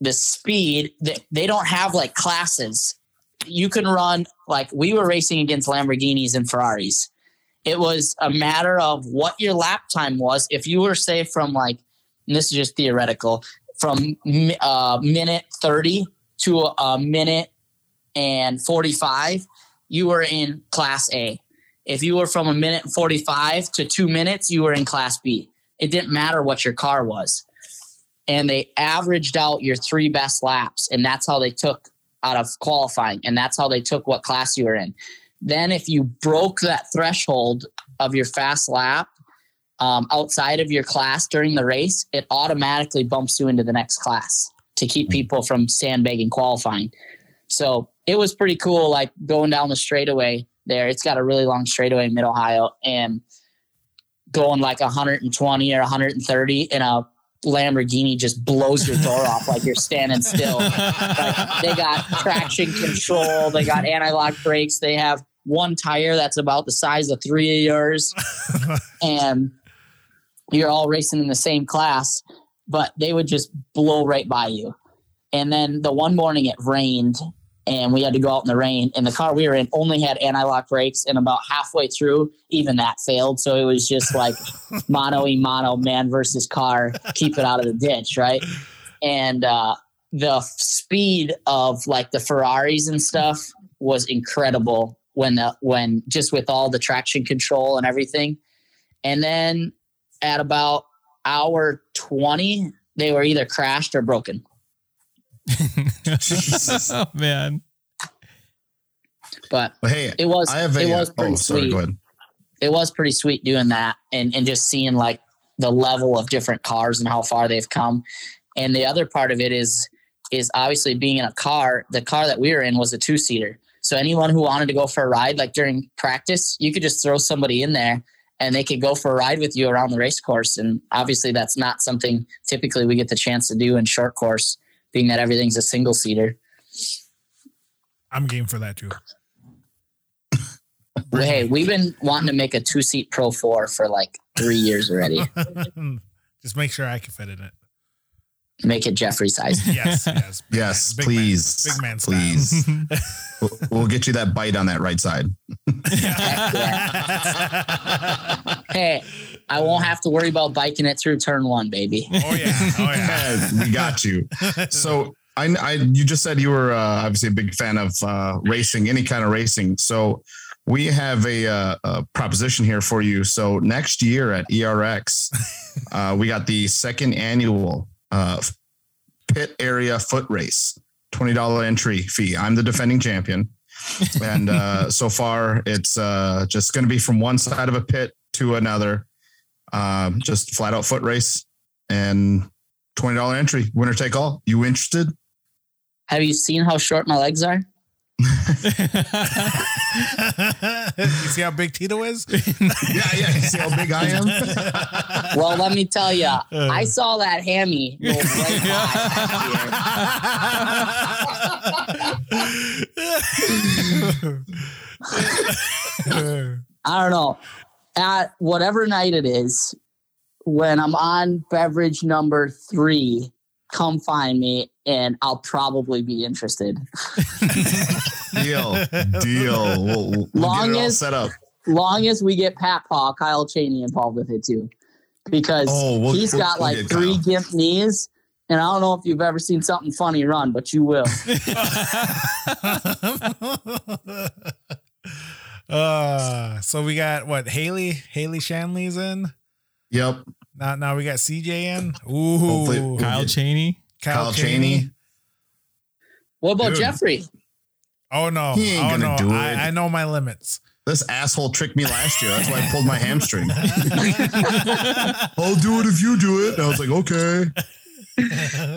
the speed, they, they don't have like classes. You can run like we were racing against Lamborghinis and Ferraris. It was a matter of what your lap time was. If you were, say, from like, this is just theoretical, from uh, minute 30 to a minute and 45, you were in class A. If you were from a minute and 45 to two minutes, you were in class B. It didn't matter what your car was. And they averaged out your three best laps. And that's how they took out of qualifying. And that's how they took what class you were in. Then, if you broke that threshold of your fast lap um, outside of your class during the race, it automatically bumps you into the next class to keep people from sandbagging qualifying. So it was pretty cool, like going down the straightaway there. It's got a really long straightaway in Mid Ohio and going like 120 or 130 in a Lamborghini just blows your door off like you're standing still. Like they got traction control, they got anti-lock brakes, they have one tire that's about the size of three of yours, and you're all racing in the same class, but they would just blow right by you. And then the one morning it rained and we had to go out in the rain. And the car we were in only had anti-lock brakes and about halfway through even that failed. So it was just like mono e mono man versus car keep it out of the ditch right? And uh the speed of like the ferraris and stuff was incredible when the when just with all the traction control and everything. And then at about hour 20 they were either crashed or broken oh man. but But hey, it was I have a. it uh, was oh, pretty sorry. sweet Go ahead. it was pretty sweet doing that and and just seeing like the level of different cars and how far they've come and the other part of it is is obviously being in a car the car that we were in was a two seater so anyone who wanted to go for a ride like during practice you could just throw somebody in there and they could go for a ride with you around the race course and obviously that's not something typically we get the chance to do in short course being that everything's a single seater I'm game for that too. Hey, we've been wanting to make a two seat Pro 4 for like three years already. Just make sure I can fit in it. Make it Jeffrey size. Yes, yes, big Yes, man, big please. man, big man style. please. we'll, we'll get you that bite on that right side. hey, I won't have to worry about biking it through turn one, baby. oh yeah, oh yeah. we got you. So I, I, you just said you were uh, obviously a big fan of uh, racing, any kind of racing. So we have a, uh, a proposition here for you. So next year at ERX, uh, we got the second annual uh, pit area foot race, twenty dollar entry fee. I'm the defending champion, and uh, so far it's uh, just going to be from one side of a pit to another, um, just flat out foot race and twenty dollar entry, winner take all. You interested? Have you seen how short my legs are? you see how big Tito is? Yeah, yeah. You see how big I am? Well, let me tell you, I saw that hammy go right by. I don't know. At whatever night it is, when I'm on beverage number three, come find me and I'll probably be interested. deal, deal. We'll, we'll Long get it all as- set up. Long as we get Pat Paul, Kyle Cheney involved with it too. Because Oh, we'll- he's we'll- got we'll like get three Kyle. gimp knees. And I don't know if you've ever seen something funny run, but you will. uh, so we got what Haley Haley Shanley's in. Yep. Now now we got CJ in. Ooh, Hopefully- Kyle Cheney. Kyle, Kyle Cheney. Cheney. What about Dude. Jeffrey? Oh no, He ain't oh gonna no, do I. I know my limits. This asshole tricked me last year. That's why I pulled my hamstring. I'll do it if you do it. And I was like, okay.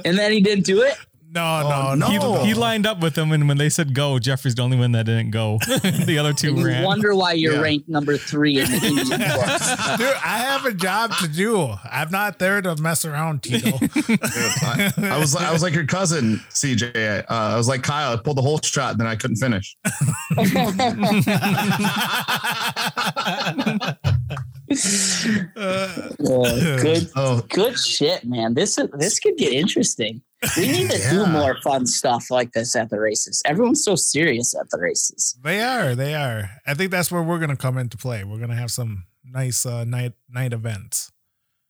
And then he didn't do it. No, Oh, no, no. Oh. he lined up with them, and when they said go, Jeffrey's the only one that didn't go. the other two And you ran. wonder why you're Yeah. ranked number three in the Indian. Dude, I have a job to do. I'm not there to mess around, Tito. I, I was I was like your cousin, CJ. Uh, I was like Kyle. I pulled the whole shot, and then I couldn't finish. Uh, good, Oh, good shit, man. This is this could get interesting. We need to do more fun stuff like this at the races. Everyone's so serious at the races. they are, they are. I think that's where we're gonna come into play. We're gonna have some nice uh, night night events.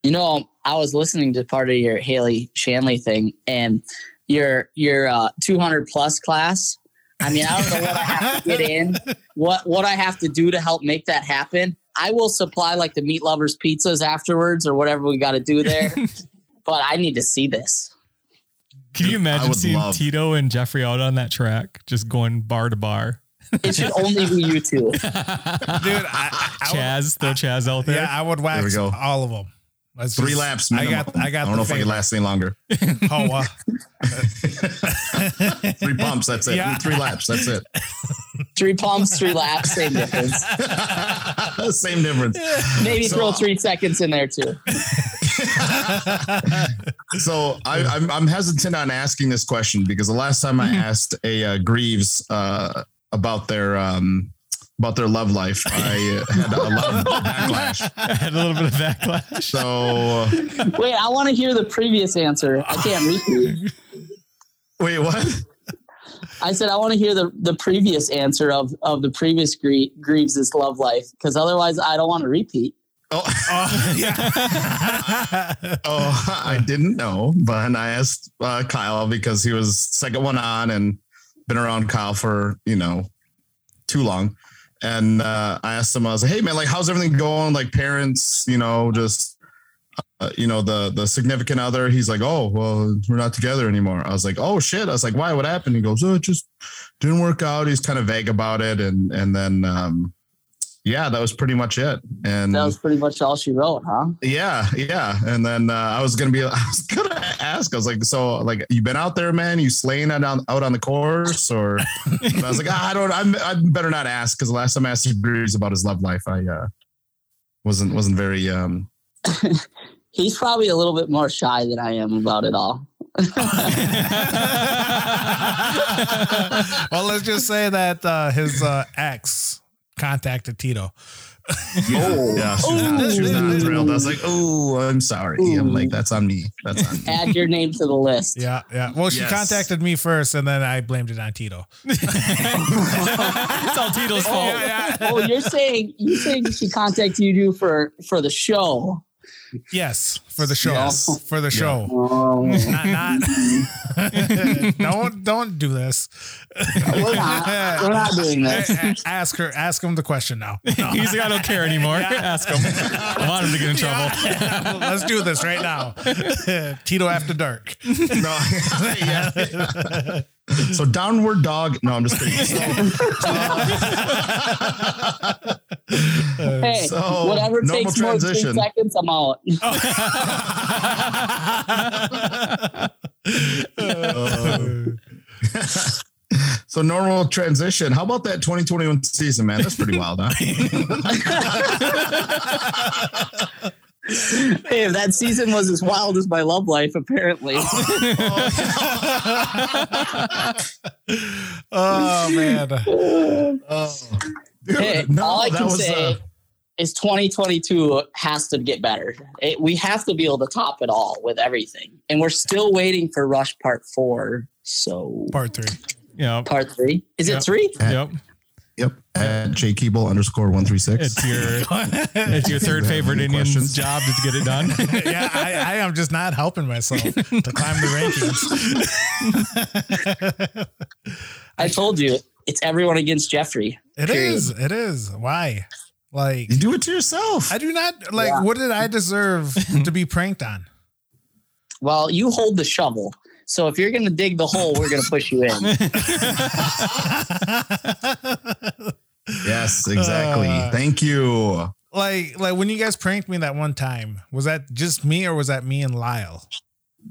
You know, I was listening to part of your Haley Shanley thing, and your your uh, 200 plus class. I mean, I don't know what I have to get in, what what I have to do to help make that happen. I will supply like the meat lovers pizzas afterwards or whatever we got to do there. but I need to see this. Can you imagine seeing love- Tito and Jeffrey out on that track, just going bar to bar? It should only be you two. Dude, I, I, I would- Chaz, throw Chaz out there. yeah, I would wax all of them. Let's three just- laps. I got, I got. I don't know the if I can last any longer. Oh, uh, Three pumps. That's it. Yeah. Three laps. That's it. Three pumps, three laps, same difference. Same difference. Maybe So- throw three seconds in there too. So I, I'm I'm hesitant on asking this question because the last time I asked a uh, Greaves uh, about their um, about their love life, I had a lot of backlash. I had a little bit of backlash. So Wait, I want to hear the previous answer. I can't repeat. wait, what? I said I want to hear the, the previous answer of of the previous Grie- Greaves' love life because otherwise I don't want to repeat. Oh, oh, yeah. oh, I didn't know, but I asked uh, Kyle because he was second one on and been around Kyle for you know too long. And uh, I asked him, I was like, "Hey man, like, how's everything going? Like, parents, you know, just uh, you know, the the significant other." He's like, "Oh, well, we're not together anymore." I was like, "Oh shit!" I was like, "Why? What happened?" He goes, "Oh, it just didn't work out." He's kind of vague about it, and and then um, yeah, that was pretty much it. And That was pretty much all she wrote, huh? yeah, yeah. And then uh, I was gonna be, I was gonna ask. I was like, so like, you been out there, man? You slaying it on, out on the course, or? I was like, ah, I don't. I'm, I better not ask because the last time I asked Breeze about his love life, I uh, wasn't wasn't very. um He's probably a little bit more shy than I am about it all. well, let's just say that uh, his uh, ex contacted Tito. Oh. Yeah, she was, not, she was not thrilled. I was like, oh, I'm sorry. I'm like, that's on me. That's on me. Add your name to the list. Yeah, yeah. Well, she Yes. contacted me first, and then I blamed it on Tito. it's all Tito's oh, fault. Oh, you're saying you're saying she contacted you for for the show? Yes, for the show. Yes. For the show. Oh, Not, not. don't, don't do this. we're not. We're not doing this. A- a- ask her. Ask him the question now. No. He's like, I don't care anymore. Ask him. I want him to get in trouble. Let's do this right now. Tito after dark. No, yeah. So downward dog. No, I'm just kidding. Uh, Hey, So, whatever normal takes more than transition. ten seconds, I'm out. So normal transition. How about that 2021 season, man? That's pretty wild, huh? Hey, if that season was as wild as my love life, apparently. Oh man. Oh, dude, hey, no, all I can was, say uh, is 2022 has to get better. It, we have to be able to top it all with everything, and we're still waiting for Rush Part Four. So Part three. yeah, Part Three is Yeah. it three? Yep. Yep. At J Keeble underscore one three six. It's your it's your third favorite Any Indian's questions? job to get it done. yeah, I, I am just not helping myself to climb the rankings. I told you it's everyone against Jeffrey. It Period. is. It is. Why? Like You do it to yourself. I do not like. Yeah. What did I deserve to be pranked on? Well, you hold the shovel. So if you're going to dig the hole, we're going to push you in. Yes, exactly. Uh, Thank you. like, like when you guys pranked me that one time, was that just me or was that me and Lyle?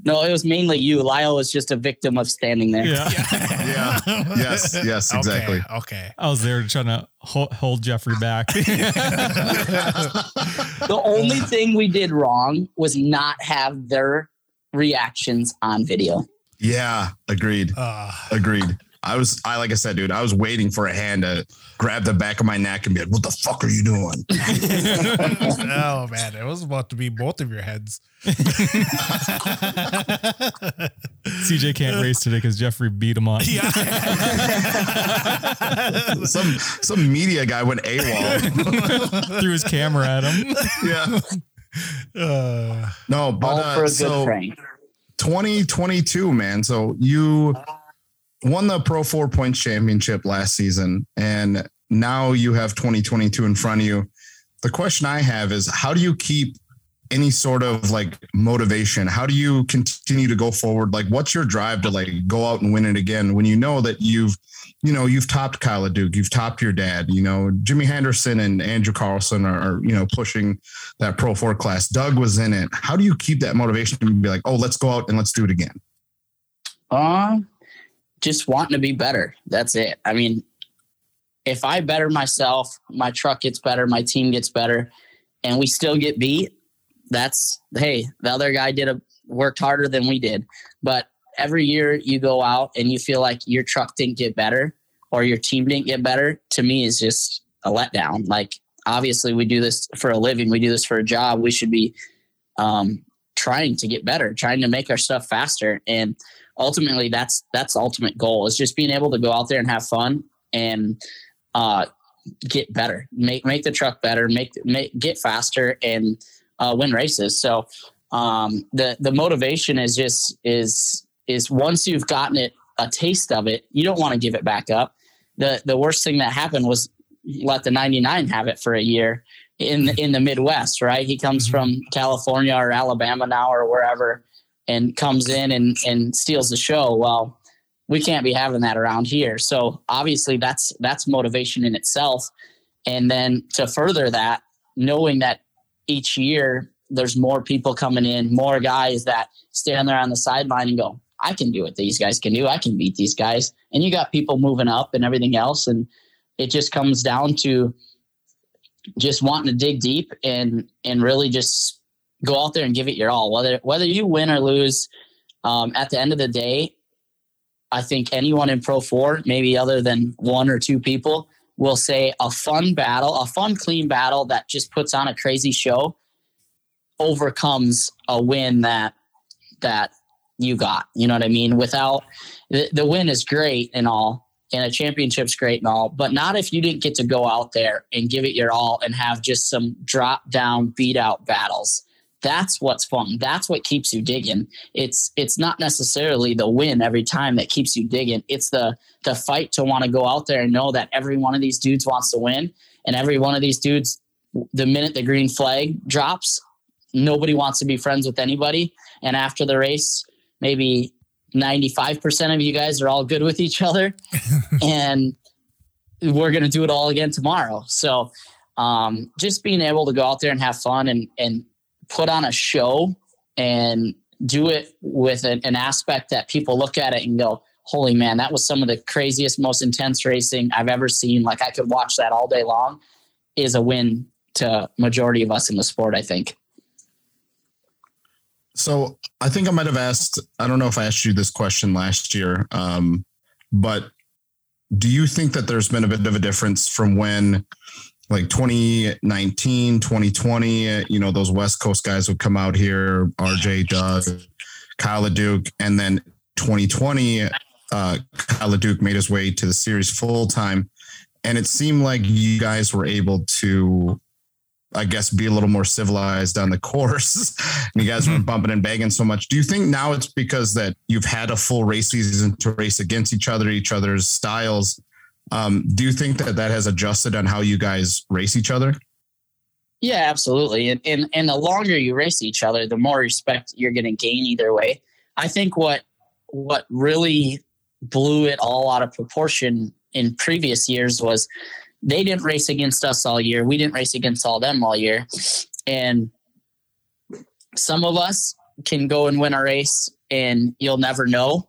No, it was mainly you. Lyle was just a victim of standing there. yeah. Yeah. Yes. Yes. Exactly. Okay. okay. I was there trying to hold, hold Jeffrey back. The only thing we did wrong was not have their reactions on video. Yeah. Agreed. Uh, Agreed. I was, I like I said, dude, I was waiting for a hand to grab the back of my neck and be like, "What the fuck are you doing?" oh man, it was about to be both of your heads. CJ can't race today because Jeffrey beat him up. Yeah. some some media guy went AWOL. Threw his camera at him. yeah. Uh, No, but uh, for a good so 2022, man. So you won the Pro Four Points Championship last season, and now you have 2022 in front of you. The question I have is, how do you keep any sort of like motivation? How do you continue to go forward? Like, what's your drive to like go out and win it again when you know that you've, you know, you've topped Kyle LeDuc, you've topped your dad, you know, Jimmy Henderson and Andrew Carlson are, are, you know, pushing that Pro Four class. Doug was in it. How do you keep that motivation to be like, oh, let's go out and let's do it again? Uh, just wanting to be better. That's it. I mean, if I better myself, my truck gets better, my team gets better, and we still get beat. That's hey, the other guy did a worked harder than we did. But every year you go out and you feel like your truck didn't get better or your team didn't get better, to me is just a letdown. Like obviously we do this for a living, we do this for a job. We should be um, trying to get better, trying to make our stuff faster. And ultimately that's that's the ultimate goal is just being able to go out there and have fun and uh, get better, make make the truck better, make make get faster and uh, win races. So um, the the motivation is just is is once you've gotten it a taste of it, you don't want to give it back up. The the worst thing that happened was let the 99 have it for a year in in the Midwest, right? He comes from California or Alabama now or wherever and comes in and and steals the show. Well, we can't be having that around here. So obviously that's that's motivation in itself. And then to further that, knowing that each year there's more people coming in, more guys that stand there on the sideline and go, I can do what these guys can do. I can beat these guys. And you got people moving up and everything else. And it just comes down to just wanting to dig deep and and really just go out there and give it your all. Whether whether you win or lose, um, at the end of the day, I think anyone in Pro Four, maybe other than one or two people, will say a fun battle, a fun, clean battle that just puts on a crazy show overcomes a win that that you got. You know what I mean? Without the, the win is great and all, and a championship's great and all, but not if you didn't get to go out there and give it your all and have just some drop down, beat out battles. That's what's fun. That's what keeps you digging. It's it's not necessarily the win every time that keeps you digging. It's the the fight to want to go out there and know that every one of these dudes wants to win, and every one of these dudes, the minute the green flag drops, nobody wants to be friends with anybody. And after the race, maybe 95% of you guys are all good with each other. and we're going to do it all again tomorrow. So um, just being able to go out there and have fun and, and put on a show and do it with an, an aspect that people look at it and go, holy man, that was some of the craziest, most intense racing I've ever seen. Like I could watch that all day long is a win to majority of us in the sport, I think. So I think I might have asked, I don't know if I asked you this question last year, um, but do you think that there's been a bit of a difference from when like 2019, 2020, you know, those West Coast guys would come out here, RJ, Doug, Kyle LeDuc, and then 2020, uh, Kyle LeDuc made his way to the series full time. And it seemed like you guys were able to I guess, be a little more civilized on the course. and you guys mm-hmm. weren't bumping and banging so much. Do you think now it's because that you've had a full race season to race against each other, each other's styles? Um, do you think that that has adjusted on how you guys race each other? Yeah, absolutely. And, and and the longer you race each other, the more respect you're going to gain either way. I think what what really blew it all out of proportion in previous years was they didn't race against us all year. We didn't race against all them all year. And some of us can go and win a race and you'll never know.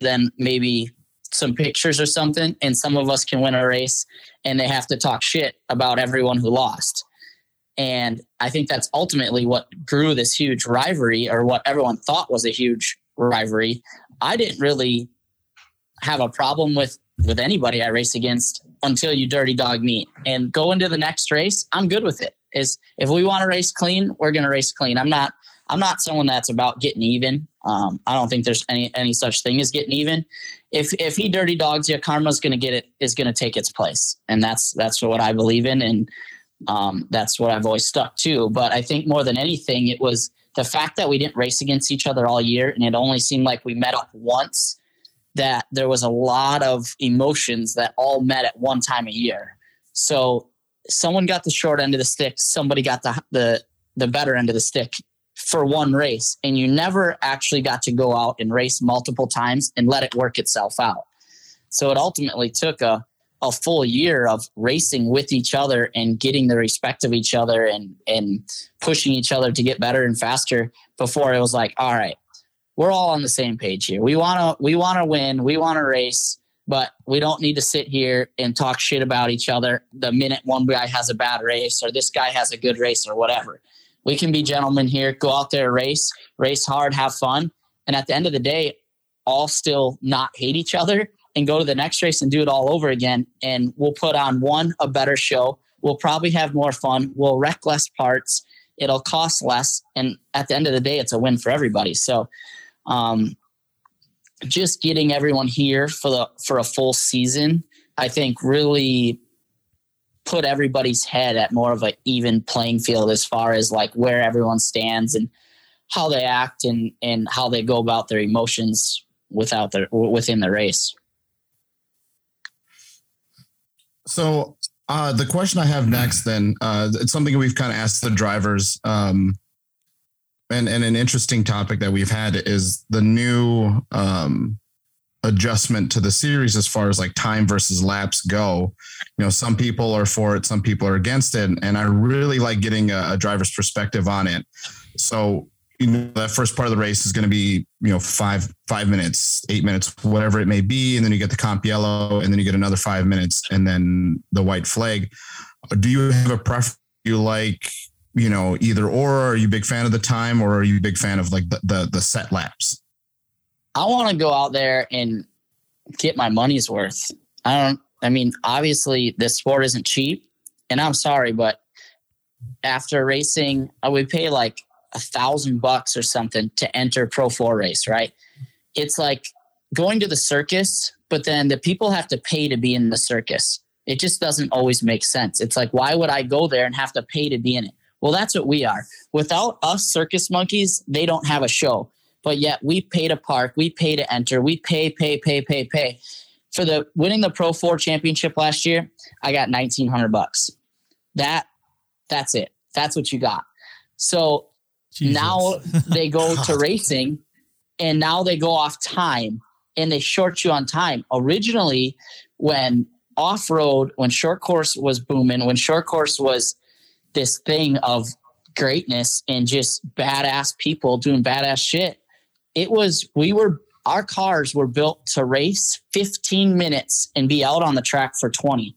Then maybe some pictures or something. And some of us can win a race and they have to talk shit about everyone who lost. And I think that's ultimately what grew this huge rivalry or what everyone thought was a huge rivalry. I didn't really have a problem with with anybody I race against until you dirty dog me and go into the next race. I'm good with it. Is if we want to race clean, we're going to race clean. I'm not. I'm not someone that's about getting even. Um, I don't think there's any any such thing as getting even. If if he dirty dogs you, karma's going to get it is going to take its place, and that's that's what I believe in, and um, that's what I've always stuck to. But I think more than anything, it was the fact that we didn't race against each other all year, and it only seemed like we met up once that there was a lot of emotions that all met at one time a year. So someone got the short end of the stick, somebody got the the the better end of the stick for one race, and you never actually got to go out and race multiple times and let it work itself out. So it ultimately took a a full year of racing with each other and getting the respect of each other and and pushing each other to get better and faster before it was like, all right, we're all on the same page here. We want to we want to win, we want to race, but we don't need to sit here and talk shit about each other the minute one guy has a bad race or this guy has a good race or whatever. We can be gentlemen here, go out there, race, race hard, have fun, and at the end of the day, all still not hate each other and go to the next race and do it all over again. And we'll put on one a better show. We'll probably have more fun. We'll wreck less parts. It'll cost less, and at the end of the day, it's a win for everybody. So um, just getting everyone here for the for a full season, I think really put everybody's head at more of an even playing field as far as like where everyone stands and how they act and and how they go about their emotions without their within the race. So uh, the question I have next, then, uh, it's something we've kind of asked the drivers. Um, and, and an interesting topic that we've had is the new um, adjustment to the series as far as like time versus laps go. You know, some people are for it, some people are against it, and I really like getting a, a driver's perspective on it. So you know that first part of the race is going to be you know five five minutes eight minutes whatever it may be and then you get the comp yellow and then you get another five minutes and then the white flag do you have a preference you like you know, either or? Are you a big fan of the time, or are you a big fan of like the the, the set laps? I want to go out there and get my money's worth. I don't. I mean, obviously, this sport isn't cheap, and I'm sorry, but after racing, I would pay like a thousand bucks or something to enter Pro Four race, right? It's like going to the circus, but then the people have to pay to be in the circus. It just doesn't always make sense. It's like, why would I go there and have to pay to be in it? Well, that's what we are. Without us circus monkeys, they don't have a show. But yet we pay to park, we pay to enter, we pay, pay, pay, pay, pay. For the winning the Pro Four championship last year, I got nineteen hundred bucks. That that's it. That's what you got. So Jesus. now they go to racing and now they go off time and they short you on time. Originally, when off road, when short course was booming, when short course was this thing of greatness and just badass people doing badass shit, it was, we were, our cars were built to race 15 minutes and be out on the track for 20.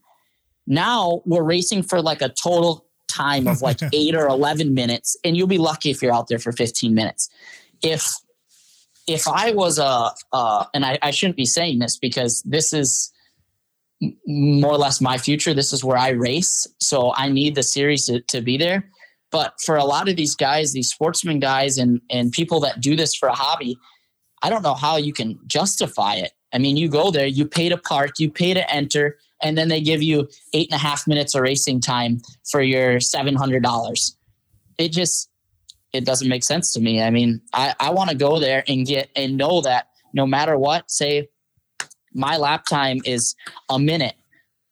Now we're racing for like a total time of like eight or 11 minutes, and you'll be lucky if you're out there for 15 minutes. If if I was a, uh, and I, I shouldn't be saying this because this is more or less my future. This is where I race, so I need the series to, to be there. But for a lot of these guys, these sportsman guys, and and people that do this for a hobby, I don't know how you can justify it. I mean, you go there, you pay to park, you pay to enter, and then they give you eight and a half minutes of racing time for your seven hundred dollars. It just it doesn't make sense to me. I mean, I, I want to go there and get and know that no matter what, say my lap time is a minute.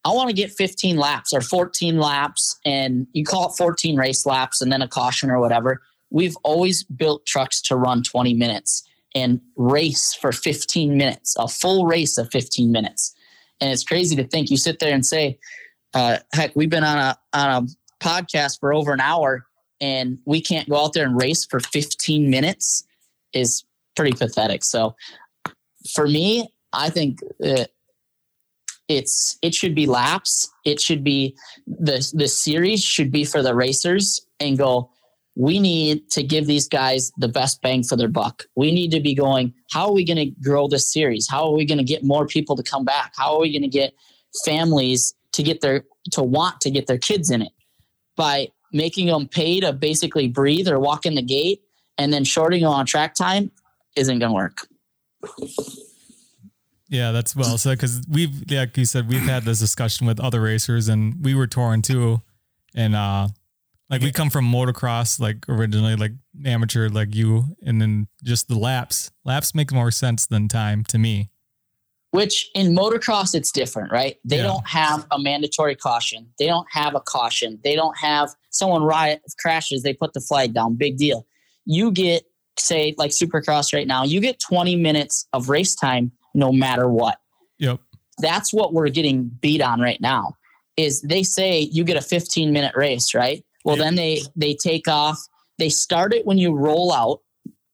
I want to get 15 laps or 14 laps, and you call it 14 race laps and then a caution or whatever. We've always built trucks to run 20 minutes and race for 15 minutes, a full race of 15 minutes. And it's crazy to think you sit there and say, uh, heck, we've been on a on a podcast for over an hour and we can't go out there and race for 15 minutes is pretty pathetic. So for me, I think it's it should be laps. It should be the the series should be for the racers and go. We need to give these guys the best bang for their buck. We need to be going. How are we going to grow this series? How are we going to get more people to come back? How are we going to get families to get their to want to get their kids in it by making them pay to basically breathe or walk in the gate and then shorting them on track time isn't going to work. Yeah, that's well said because we've, like you said, we've had this discussion with other racers and we were touring too. And, uh, like we come from motocross, like originally, like amateur, like you, and then just the laps. Laps make more sense than time to me. Which in motocross, it's different, right? They Yeah. don't have a mandatory caution. They don't have a caution. They don't have someone riot crashes. They put the flag down. Big deal. You get, say, like Supercross right now, you get 20 minutes of race time no matter what. Yep. that's what we're getting beat on right now is they say you get a 15 minute race right? Well then they they take off. They start it when you roll out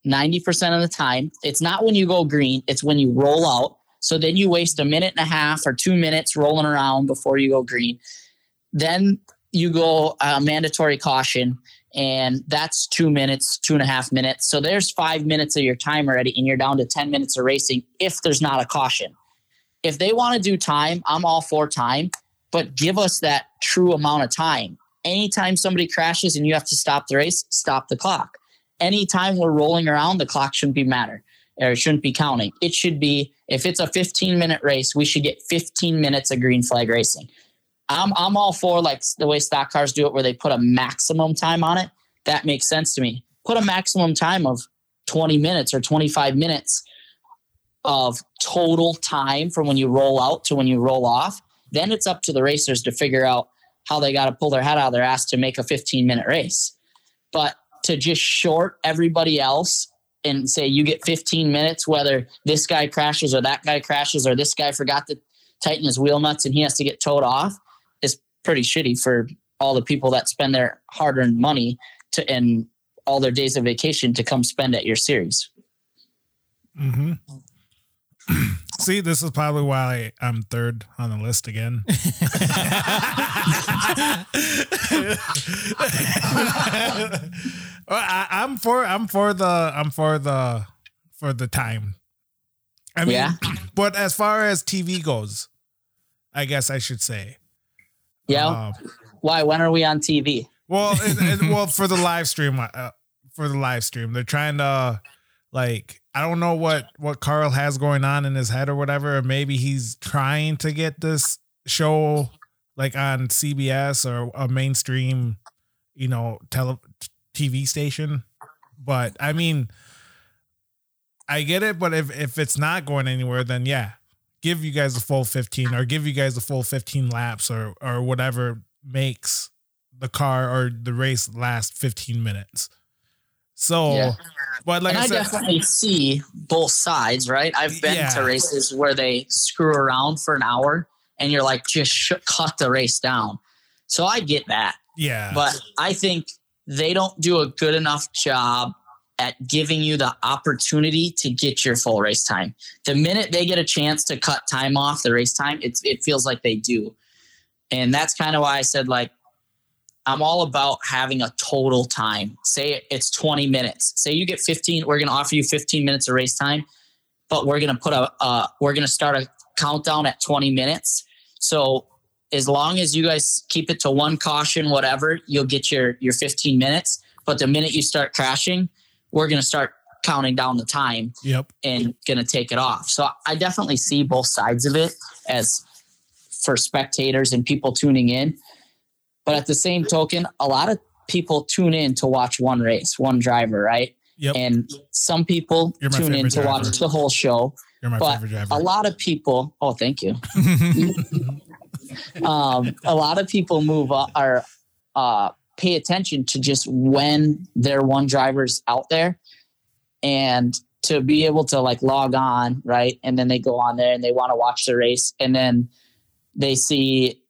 90% of the time. It's not when you go green. It's when you roll out. So then you waste a minute and a half or two minutes rolling around before you go green. Then you go uh, mandatory caution and that's two minutes two and a half minutes so there's five minutes of your time already and you're down to 10 minutes of racing if there's not a caution if they want to do time, I'm all for time, but give us that true amount of time. Anytime somebody crashes and you have to stop the race, stop the clock. Anytime we're rolling around, the clock shouldn't be matter or it shouldn't be counting. It should be if it's a 15 minute race, we should get 15 minutes of green flag racing. I'm I'm all for like the way stock cars do it where they put a maximum time on it. That makes sense to me. Put a maximum time of 20 minutes or 25 minutes of total time from when you roll out to when you roll off, then it's up to the racers to figure out how they got to pull their head out of their ass to make a 15 minute race. But to just short everybody else and say you get 15 minutes, whether this guy crashes or that guy crashes or this guy forgot to tighten his wheel nuts and he has to get towed off, pretty shitty for all the people that spend their hard earned money to and all their days of vacation to come spend at your series. Mm-hmm. See, this is probably why I'm third on the list again. well, I, I'm for I'm for the I'm for the for the time. I mean, Yeah. but as far as TV goes, I guess I should say. Yeah. Uh, Why? When are we on TV? well, it, it- well, for the live stream, uh, for the live stream, they're trying to like I don't know what what Carl has going on in his head or whatever. Or maybe he's trying to get this show like on CBS or a mainstream, you know, tele TV station. But I mean, I get it. But if if it's not going anywhere, then yeah, give you guys a full fifteen or give you guys a full fifteen laps or or whatever makes the car or the race last 15 minutes. So, Yeah. but like and I I, said, definitely see both sides, right? I've been Yeah. to races where they screw around for an hour and you're like, just sh- cut the race down. So I get that. yeah, But I think they don't do a good enough job at giving you the opportunity to get your full race time. The minute they get a chance to cut time off the race time, it feels like they do. And that's kind of why I said, like, I'm all about having a total time. Say it's 20 minutes. Say you get 15, we're going to offer you 15 minutes of race time, but we're going to put a, uh, we're going to start a countdown at 20 minutes. So as long as you guys keep it to one caution, whatever, you'll get your, your 15 minutes. But the minute you start crashing, we're going to start counting down the time yep, and going to take it off. So I definitely see both sides of it as for spectators and people tuning in. But at the same token, a lot of people tune in to watch one race, one driver, right? yep. And some people tune in to watch the whole show. You're my but favorite driver. A lot of people, oh, thank you. um, a lot of people move up or uh, pay attention to just when their one driver's out there and to be able to like log on right and then they go on there and they want to watch the race and then they see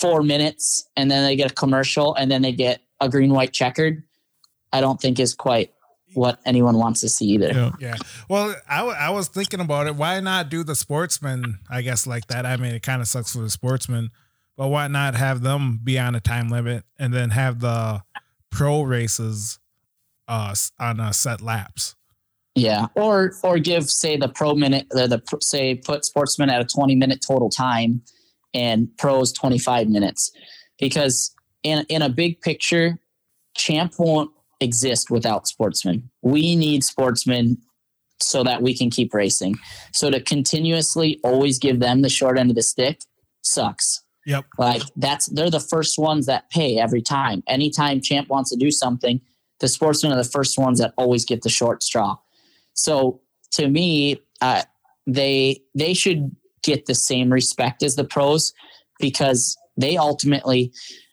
four minutes and then they get a commercial and then they get a green white checkered i don't think is quite what anyone wants to see either Yeah. yeah. Well, I, w- I was thinking about it. Why not do the sportsman, I guess, like that? I mean, it kind of sucks for the sportsman, but why not have them be on a time limit and then have the pro races uh, on a set laps? Yeah, or or give say the pro minute the, say put sportsmen at a 20 minute total time and pros 25 minutes because in in a big picture champ won't exist without sportsmen. We need sportsmen so that we can keep racing. So to continuously always give them the short end of the stick sucks. Yep. Like that's they're the first ones that pay every time. Anytime champ wants to do something, the sportsmen are the first ones that always get the short straw. So to me, uh, they they should get the same respect as the pros because they ultimately,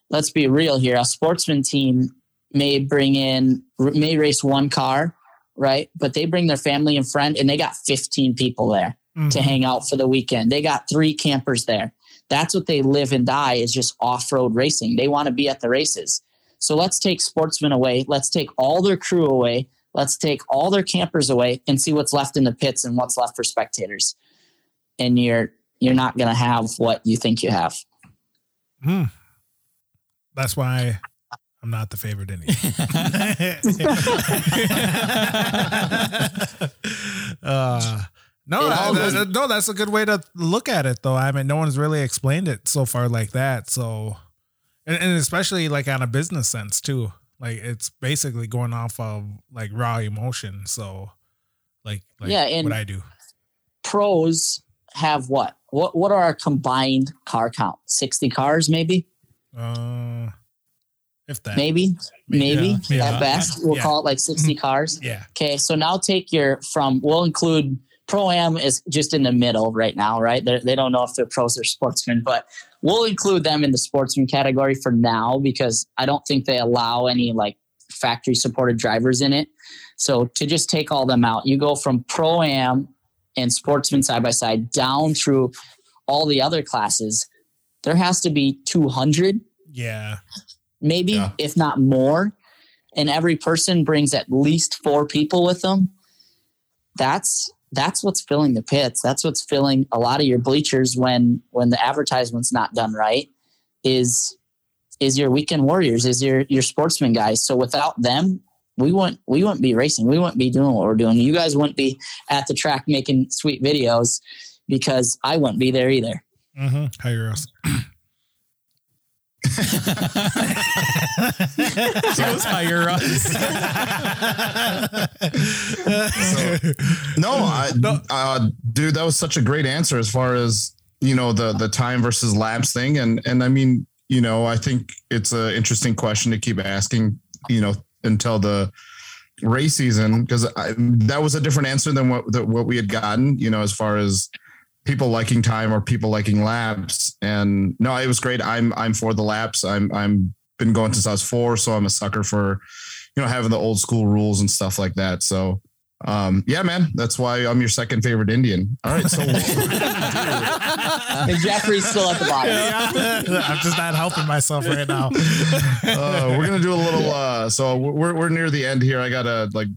let's be real here, a sportsman team may bring in may race one car, right? But they bring their family and friend, and they got 15 people there to Mhm. hang out for the weekend. They got three campers there. That's what they live and die is just off-road racing. They want to be at the races. So let's take sportsmen away. Let's take all their crew away. Let's take all their campers away and see what's left in the pits and what's left for spectators. And you're you're not going to have what you think you have. Hmm. That's why I'm not the favorite anymore. uh, no, I- that- no, that's a good way to look at it, though. I mean, no one's really explained it so far like that. So, and, and especially like on a business sense too. Like it's basically going off of like raw emotion. So, like, like Yeah, and- what I do. Pros have what? What what are our combined car count? 60 cars maybe? Uh, if that, Maybe? Maybe Yeah, yeah. at best. We'll Yeah. call it like 60 cars. yeah, Okay, so now take your from. We'll include pro am is just in the middle right now, right? They're, they don't know if they're pros or sportsmen, but we'll include them in the sportsman category for now because I don't think they allow any like factory supported drivers in it. So to just take all them out, you go from pro am and sportsman side by side down through all the other classes. There has to be 200 yeah, maybe Yeah. if not more and every person brings at least four people with them that's that's what's filling the pits. That's what's filling a lot of your bleachers when when the advertisement's not done right is is your weekend warriors is your your sportsman guys. So without them we wouldn't we wouldn't be racing. We wouldn't be doing what we're doing. You guys wouldn't be at the track making sweet videos because i wouldn't be there either. Mm-hmm. Hire us. She goes hire us. No, I, uh, dude, that was such a great answer as far as you know the the time versus laps thing, and and I mean, you know, I think it's an interesting question to keep asking, you know, until the race season because that was a different answer than what the, what we had gotten, you know, as far as people liking time or people liking laps. And no, it was great. I'm I'm for the laps. I'm I'm been going since I was four, so I'm a sucker for you know having the old school rules and stuff like that. So um, yeah, man, that's why I'm your second favorite Indian. All right, so And Jeffrey's still at the bottom. I'm just not helping myself right now. uh, we're gonna do a little. Uh, so we're we're near the end here. I gotta like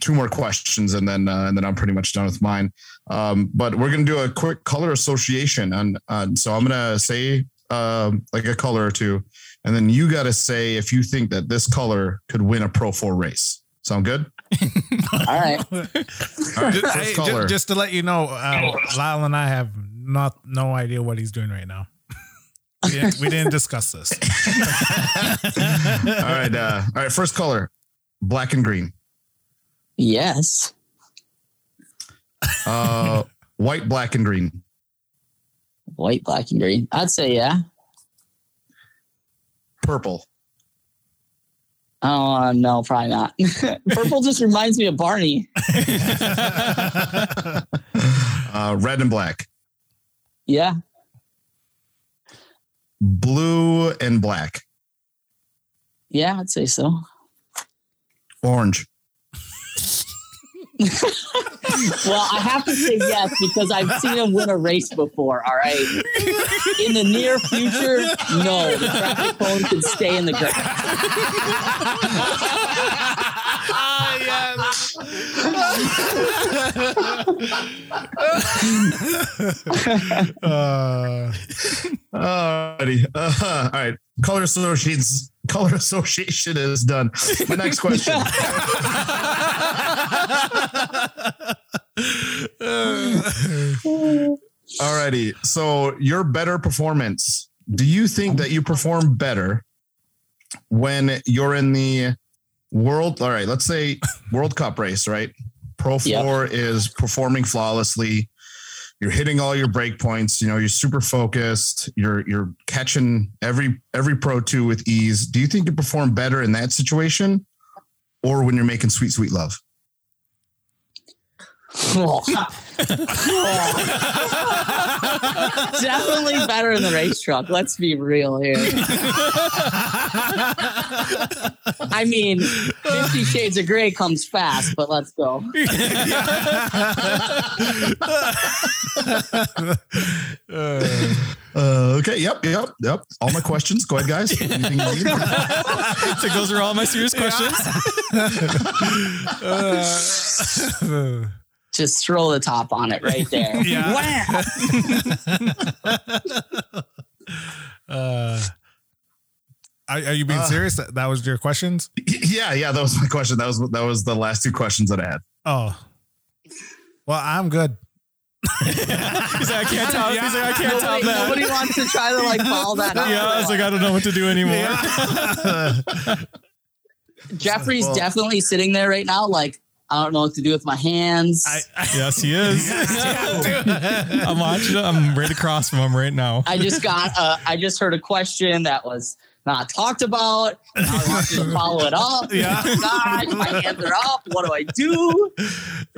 two more questions, and then uh, and then I'm pretty much done with mine. Um, but we're gonna do a quick color association, and uh, so I'm gonna say um, like a color or two, and then you got to say if you think that this color could win a Pro Four race. Sound good? All right. All right, Just, first hey, ju- color. just to let you know, uh, Lyle and I have not no idea what he's doing right now. We didn't, we didn't discuss this. all right, uh, all right. First color, black and green. Yes. Uh, white, black, and green. White, black, and green. I'd say yeah. Purple. Oh no, probably not. Purple just reminds me of Barney. Uh, red and black. Yeah. Blue and black. Yeah, I'd say so. Orange. Well, I have to say yes because I've seen him win a race before. All right. In the near future, no, the traffic cone can stay in the ground. Uh, Alrighty. Uh, all right. Color associations. Color association is done. My next question. Alrighty. So your better performance. Do you think that you perform better when you're in the world? All right. Let's say World Cup race, right? Pro Yep. Four is performing flawlessly. You're hitting all your break points. You know, you're super focused. You're you're catching every every Pro Two with ease. Do you think you perform better in that situation, or when you're making sweet sweet love? Definitely better in the race truck. Let's be real here. I mean, Fifty Shades of Grey comes fast, but let's go. Uh, okay. Yep. Yep. Yep. All my questions. Go ahead, guys. Anything? So those are all my serious questions. uh, Just throw the top on it right there. Yeah. Wham! uh, are, are you being Uh. serious? That, that was your questions? yeah. Yeah. That was my question. That was that was the last two questions that I had. Oh, well, I'm good. He's like, I can't top. He's like, I can't top Nobody, that. nobody wants to try to like follow that up. Yeah, I was like, I don't know what to do anymore. Jeffrey's Well- definitely sitting there right now, like, I don't know what to do with my hands. I, I, Yes, he is. I'm watching. I'm right across from him right now. I just got uh, I just heard a question that was not talked about. Now I want to follow it up. Yeah. Gosh, my hands are up. What do I do?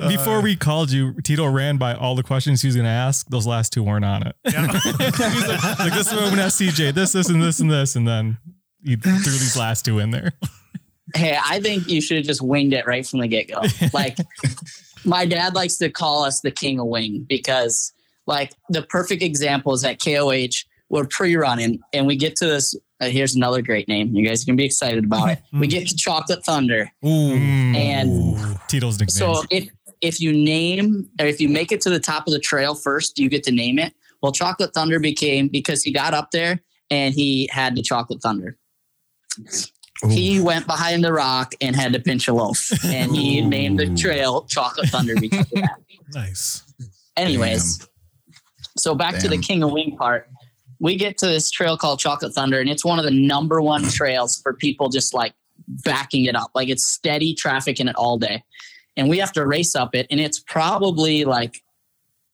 Before we called you, Tito ran by all the questions he was going to ask. Those last two weren't on it. yeah. He's like, like, this is what I'm going to ask CJ. This, this, and this, and this, and then he threw these last two in there. Hey, I think you should have just winged it right from the get go. Like my dad likes to call us the king of wing because like the perfect example is at KOH. We're pre-running and we get to this. Uh, here's another great name. You guys can be excited about it. We get to Chocolate Thunder. Mm. And Tito's nickname. So if if you name or if you make it to the top of the trail first, you get to name it. Well, Chocolate Thunder became because he got up there and he had the Chocolate Thunder. He went behind the rock and had to pinch a loaf, and he Ooh. named the trail Chocolate Thunder because of that. Nice. Anyways, So back to the King of Wing part. We get to this trail called Chocolate Thunder, and it's one of the number one trails for people just like backing it up. Like it's steady traffic in it all day. And we have to race up it. And it's probably like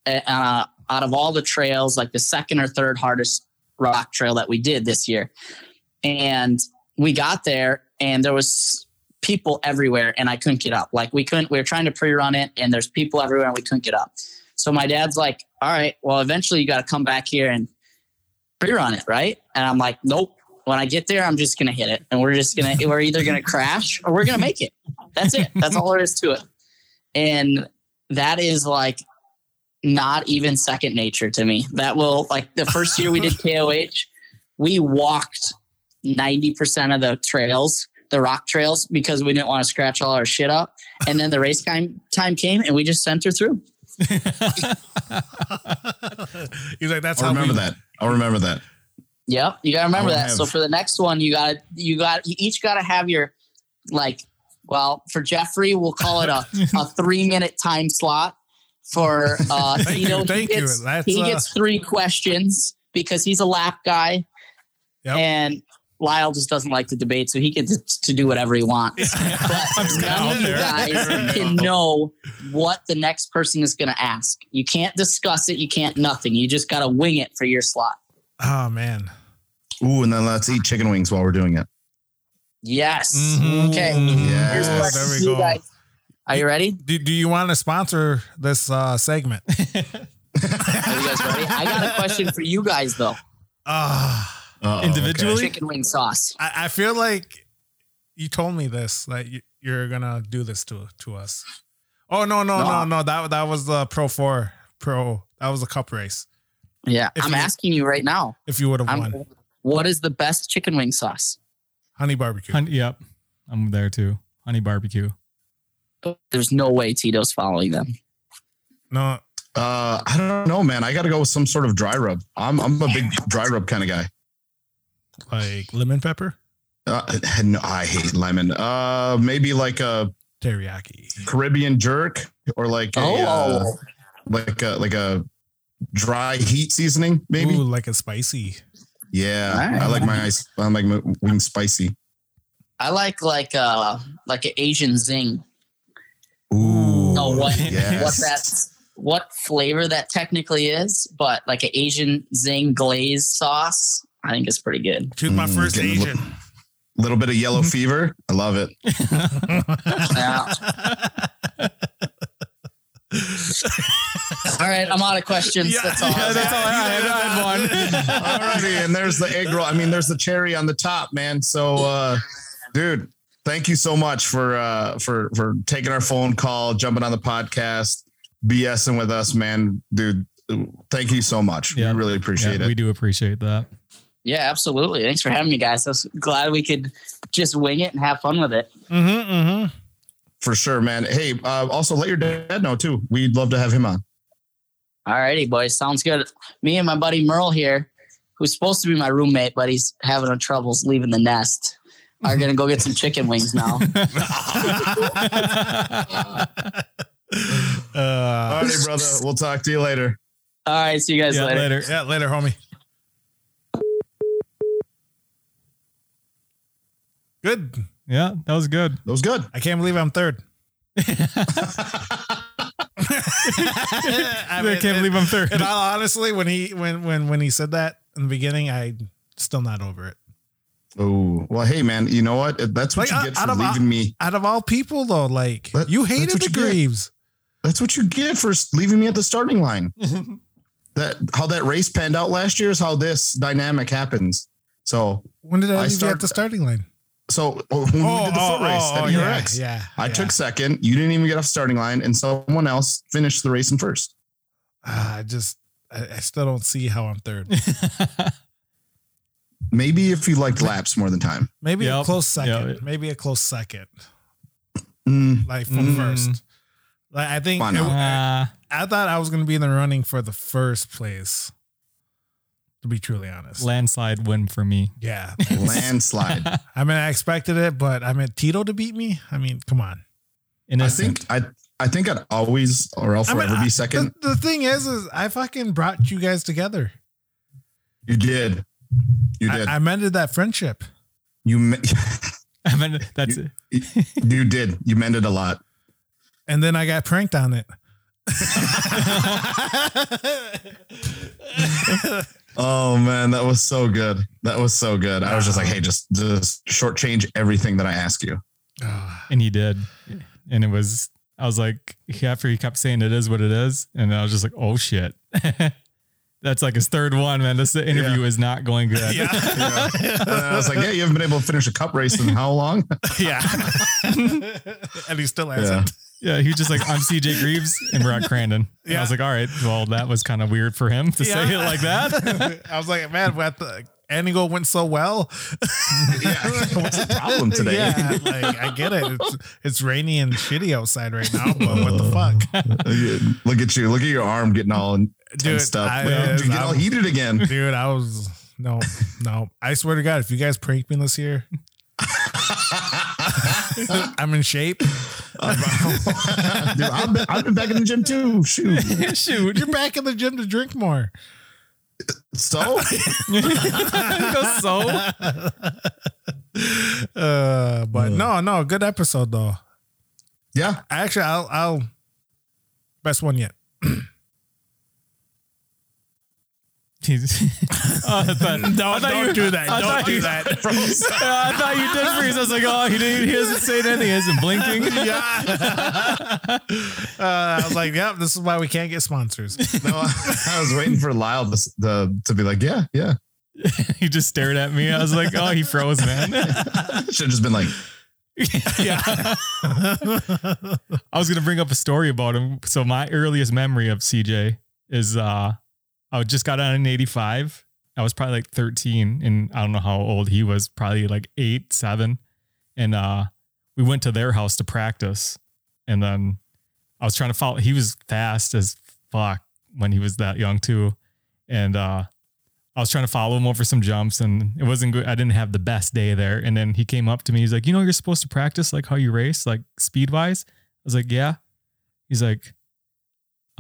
uh, out of all the trails, like the second or third hardest rock trail that we did this year. And we got there and there was people everywhere and I couldn't get up. Like we couldn't, we were trying to pre-run it and there's people everywhere and we couldn't get up. So my dad's like, all right, well, eventually you got to come back here and pre-run it. Right. And I'm like, nope. When I get there, I'm just going to hit it and we're just going to, we're either going to crash or we're going to make it. That's it. That's all there is to it. And that is like not even second nature to me. That will like the first year we did KOH, we walked 90% of the trails, the rock trails, because we didn't want to scratch all our shit up. And then the race time time came and we just sent her through. He's like, that's I'll how remember we, that. I'll remember that. Yep. You gotta remember that. have- So for the next one, you gotta, you got you each gotta have your like well, for Jeffrey, we'll call it a, a three minute time slot. For uh Thank you know, you, thank he you. gets, That's, he uh, gets three questions because he's a lap guy. Yep. And Lyle just doesn't like to debate, so he gets to do whatever he wants. But none of you guys can know what the next person is going to ask. You can't discuss it. You can't nothing. You just got to wing it for your slot. Oh man. Ooh, and then let's eat chicken wings while we're doing it. Yes. Mhm. Okay. Yes. Here's there we to you go. guys. Are you ready? Do, do you want to sponsor this uh, segment? Are you guys ready? I got a question for you guys though. Ah, Uh-oh, Individually? Chicken wing sauce. I, I feel like you told me this. Like you, you're gonna do this to to us. Oh no no no No. no! That that was the Pro Four Pro. That was the Cup race. Yeah. If I'm you- asking you right now. If you would have I'm, won, what is the best chicken wing sauce? honey barbecue. Honey, yep. I'm there too. Honey barbecue. There's no way Tito's following them. No, Uh, I don't know, man. I got to go with some sort of dry rub. I'm I'm a big dry rub kind of guy. Like lemon pepper, Uh, no, I hate lemon. Uh, maybe like a teriyaki. Caribbean jerk or like a uh, Oh, like a like a dry heat seasoning, maybe. Ooh, like a spicy. Yeah, Alright. I like my ice. I like my wings spicy. I like like uh like an Asian zing. Ooh, No, what yes. what that what flavor that technically is, but like an Asian zing glaze sauce, I think it's pretty good. Took my Mm, first getting a Asian. little- Little bit of yellow fever. I love it. Yeah. All right, I'm out of questions. Yeah, that's all. yeah, I that's got. all I had. I had one. Alrighty, and there's the egg roll. I mean, there's the cherry on the top, man. So, uh, dude, thank you so much for uh, for for taking our phone call, jumping on the podcast, BSing with us, man, dude. Thank you so much. Yeah. We really appreciate Yeah, it. we do appreciate that. Yeah, absolutely. Thanks for having me, guys. I was glad we could just wing it and have fun with it. Mm-hmm, mm-hmm. for sure, man. Hey, uh, also let your dad know too. We'd love to have him on. All righty, boys. Sounds good. Me and my buddy Merle here, who's supposed to be my roommate, but he's having a troubles leaving the nest, are gonna go get some chicken wings now. Uh, Alrighty, brother. We'll talk to you later. All right, see you guys yeah, later. later. yeah, later, homie. Good. Yeah, that was good. That was good. I can't believe I'm third. I, I can't believe I'm third. And all honestly, when he when when when he said that in the beginning, I still not over it. Oh well, hey man, you know what? That's what Like, you uh, get out for of- leaving me. Out of all people, though, like you hated the you get. Greaves. That's what you get for leaving me at the starting line. that how that race panned out last year is how this dynamic happens. So When did I, I leave you start- at the starting line? So oh, when we did the foot race at yeah, ERX, yeah. I yeah. took second. You didn't even get off starting line, and someone else finished the race in first. Ah, I just, I, I still don't see how I'm third. Maybe if you liked laps more than time. Maybe a close second. Yep. Maybe a close second, Mm, like from Mm. first. Like I think it- Uh, I thought I was going to be in the running for the first place. To be truly honest, landslide win for me. yeah. landslide. I mean, I expected it, but I meant Tito to beat me. I mean, come on. I Innocent. think I I think I'd always or I'll I mean, forever I- be second. The, the thing is, is I fucking brought you guys together. you did. You did. I, I mended that friendship. you me- I mean, that's it. you did. You mended a lot. And then I got pranked on it. Oh man, that was so good. That was so good. I was just like, hey, just just shortchange everything that I ask you. and he did, and it was. I was like, after he kept saying it is what it is, and I was just like, oh shit. That's like his third one, man. This interview is not going good. Yeah. And I was like, yeah, you haven't been able to finish a cup race in how long? yeah. and he still Yeah. hasn't. Yeah, he was just like, I'm CJ Greaves and we're at Crandon. And I was like, all right, well, that was kind of weird for him to say it like that. I was like, man, what the Antigo went so well. yeah. What's the problem today? Yeah, like I get it. It's it's rainy and shitty outside right now, but what the fuck? Look at you. Look at your arm getting all Dude, tensed up. I- Did you get all I'm- heated again. Dude, I was no, no. I swear to God, if you guys prank me this year, I'm in shape. Dude, I've been, I've been back in the gym too. Shoot. Shoot. You're back in the gym to drink more. So so Uh, but no, no, good episode though. yeah. Actually, I'll, I'll best one yet. Oh, I thought, Don't, I you- do that. I Don't do you- that. I thought you did freeze. I was like, oh, he didn't. He hasn't said anything. He hasn't blinking. yeah. uh, I was like, yep, this is why we can't get sponsors. No, I was waiting for Lyle to, the, to be like, yeah, yeah. he just stared at me. I was like, oh, he froze, man. Should have just been like, yeah. I was gonna bring up a story about him. So my earliest memory of CJ is uh I just got out in 85. I was probably like 13 and I don't know how old he was, probably like eight, seven. And uh we went to their house to practice. And then I was trying to follow he was fast as fuck when he was that young too. And uh I was trying to follow him over some jumps and it wasn't good. I didn't have the best day there. And then he came up to me. He's like, You know, you're supposed to practice like how you race, like speed wise. I was like, Yeah. He's like,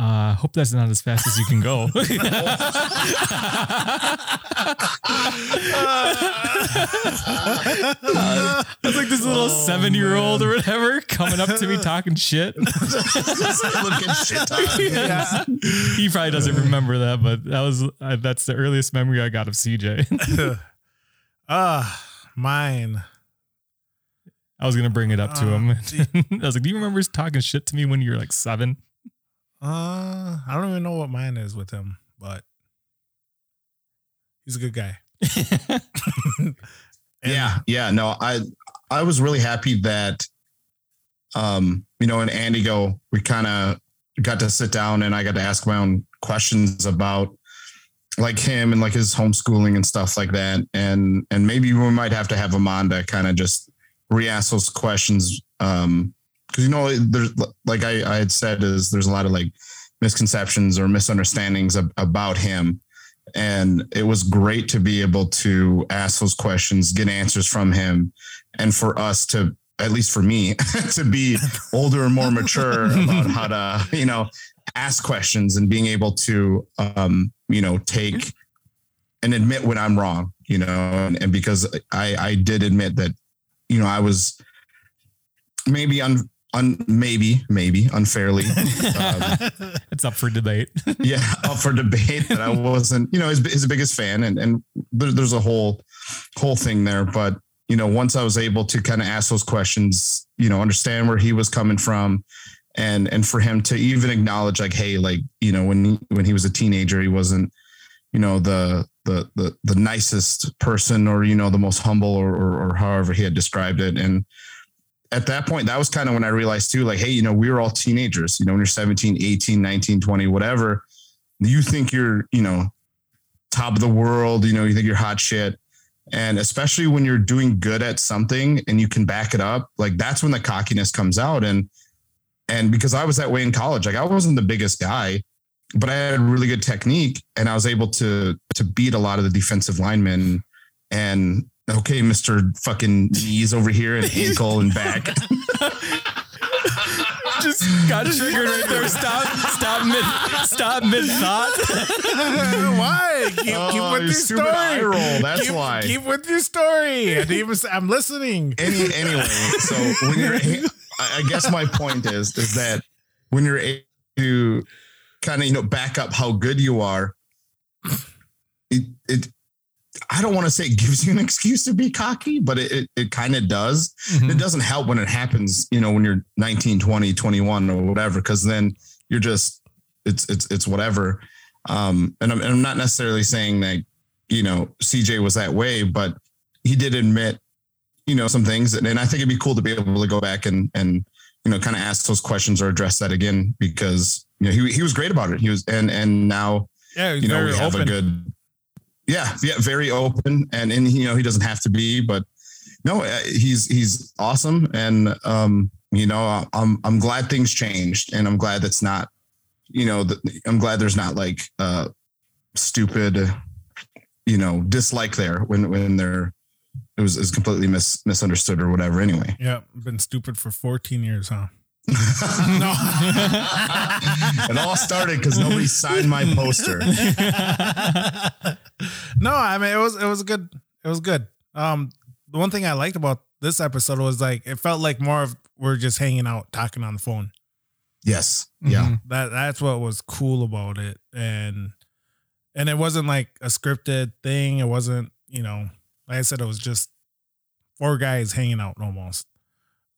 uh, hope that's not as fast as you can go. Was like this little seven year old or whatever coming up to me talking shit. looking shit Yeah. He probably doesn't remember that, but that was uh, that's the earliest memory I got of CJ. Ah, mine. I was gonna bring it up to Uh, him. I was like, "Do you remember talking shit to me when you were like seven? Uh, I don't even know what mine is with him, but he's a good guy. Yeah yeah no i i was really happy that um you know in Antigo we kind of got to sit down and i got to ask my own questions about like him and like his homeschooling and stuff like that and and maybe we might have to have amanda kind of just re-ask those questions um because you know there's like I, I had said is there's a lot of like misconceptions or misunderstandings ab- about him. And it was great to be able to ask those questions get answers from him and for us to at least for me to be older and more mature about how to you know ask questions and being able to um you know take and admit when i'm wrong you know and, and because i i did admit that you know i was maybe un, un maybe maybe unfairly um, It's up for debate. yeah, up for debate. But I wasn't, you know, his, his biggest fan, and and there, there's a whole whole thing there. But you know, once I was able to kind of ask those questions, you know, understand where he was coming from, and and for him to even acknowledge, like, hey, like you know, when he, when he was a teenager, he wasn't, you know, the the the the nicest person, or you know, the most humble, or or, or however he had described it, and at that point, that was kind of when I realized too, like, hey, you know, we were all teenagers, you know, when you're 17, 18, 19, 20, whatever, you think you're, you know, top of the world, you know, you think you're hot shit. And especially when you're doing good at something and you can back it up, like that's when the cockiness comes out. And, and because I was that way in college, like I wasn't the biggest guy, but I had really good technique and I was able to, to beat a lot of the defensive linemen and okay, Mr. fucking knees over here and ankle and back. Just got triggered right there. Stop, stop mid, stop mid thought. why? Keep, oh, keep Oh, with your your story. eye roll, that's keep, why. Keep with your story. And even, I'm listening. Any, anyway, so when you're, I I guess my point is, is that when you're able to kind of, you know, back up how good you are, it, it, I don't want to say it gives you an excuse to be cocky, but it, it, it kind of does. It doesn't help when it happens, you know, when you're 19, 20, 21 or whatever, because then you're just, it's, it's, it's whatever. Um, and I'm, and I'm not necessarily saying that, you know, CJ was that way, but he did admit, you know, some things. And, and I think it'd be cool to be able to go back and, and, you know, kind of ask those questions or address that again, because, you know, he, he was great about it. He was, and, and now, Yeah, you know, we have open. a good, yeah, yeah, very open, and and you know he doesn't have to be, but no, uh, he's he's awesome, and um, you know, I'm I'm glad things changed, and I'm glad that's not, you know, that I'm glad there's not like uh stupid, you know, dislike there when when there it was is completely mis, misunderstood or whatever. Anyway, yeah, been stupid for 14 years, huh? No. it all started because nobody signed my poster. no, I mean it was it was good. It was good. Um, the one thing I liked about this episode was like it felt like more of we're just hanging out, talking on the phone. Yes, yeah. Mhm. That that's what was cool about it, and and it wasn't like a scripted thing. It wasn't you know, like I said, it was just four guys hanging out almost.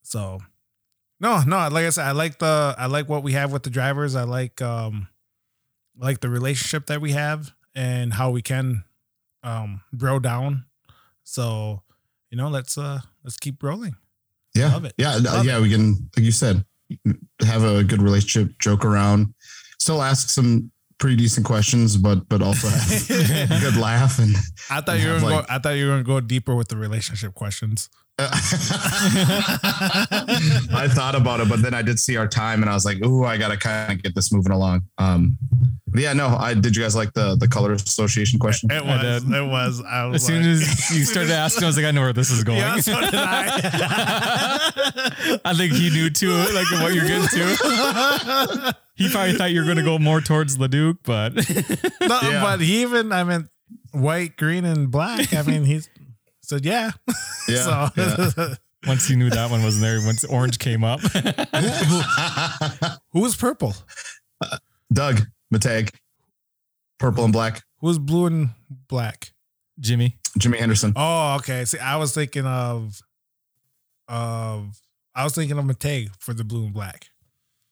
So no, no, like I said, I like the I like what we have with the drivers. I like um like the relationship that we have and how we can um grow down. So, you know, let's uh let's keep rolling. Yeah. Love it. Yeah. Love yeah. We can, like you said, have a good relationship, joke around, still ask some pretty decent questions, but, but also have a good laugh. And I thought you were like- go I thought you were gonna go deeper with the relationship questions. I thought about it, but then I did see our time and I was like, Ooh, I got to kind of get this moving along. Um, yeah, no, I did you guys like the, the color association question? It was. It was. I was As soon like- as you started asking, I was like, I know where this is going. Yeah, so did I. I think he knew too, like what you're getting to. He probably thought you were going to go more towards LeDuc, but No, Yeah. but he even, I mean, white, green, and black. I mean, he's said, yeah. Yeah. yeah. once he knew that one wasn't there, once orange came up, who was purple? Doug Mittag, purple and black, Who was blue and black? Jimmy. Jimmy Anderson. Oh, okay. See, I was thinking of, of, I was thinking of Mittag for the blue and black.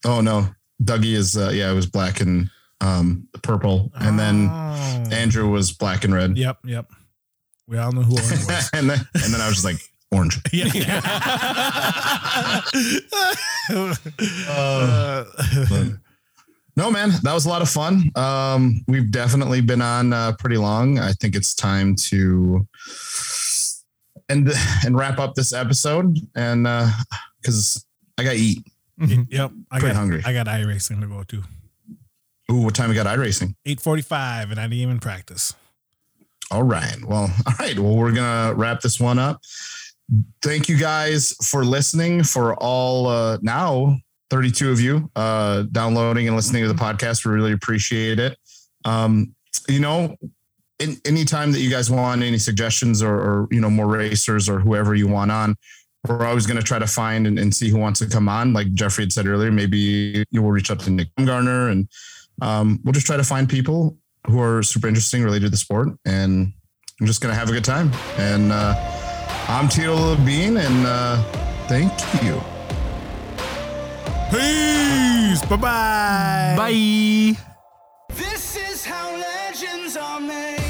Oh no, Dougie is uh, yeah, it was black and um purple, and then Oh. Andrew was black and red, Yep, yep. We all know who orange was. and then and then I was just like orange. yeah. Uh, Uh, no man, that was a lot of fun. Um, we've definitely been on uh, pretty long. I think it's time to and and wrap up this episode, and because I got to eat. yep. I Pretty got hungry. I got iRacing to go to. Ooh, what time we got iRacing? 845 and I didn't even practice. All right. Well, all right. Well, we're gonna wrap this one up. Thank you guys for listening. For all uh, now 32 of you uh, downloading and listening to the podcast, we really appreciate it. Um, you know, in, anytime that you guys want any suggestions or, or you know more racers or whoever you want on, we're always going to try to find and, and see who wants to come on. Like Jeffrey had said earlier, maybe you will reach out to Nick Garner and um, we'll just try to find people who are super interesting related to the sport. And I'm just going to have a good time. And uh, I'm Tito Levine, and uh, thank you. Peace. Bye-bye. Bye. This is how legends are made.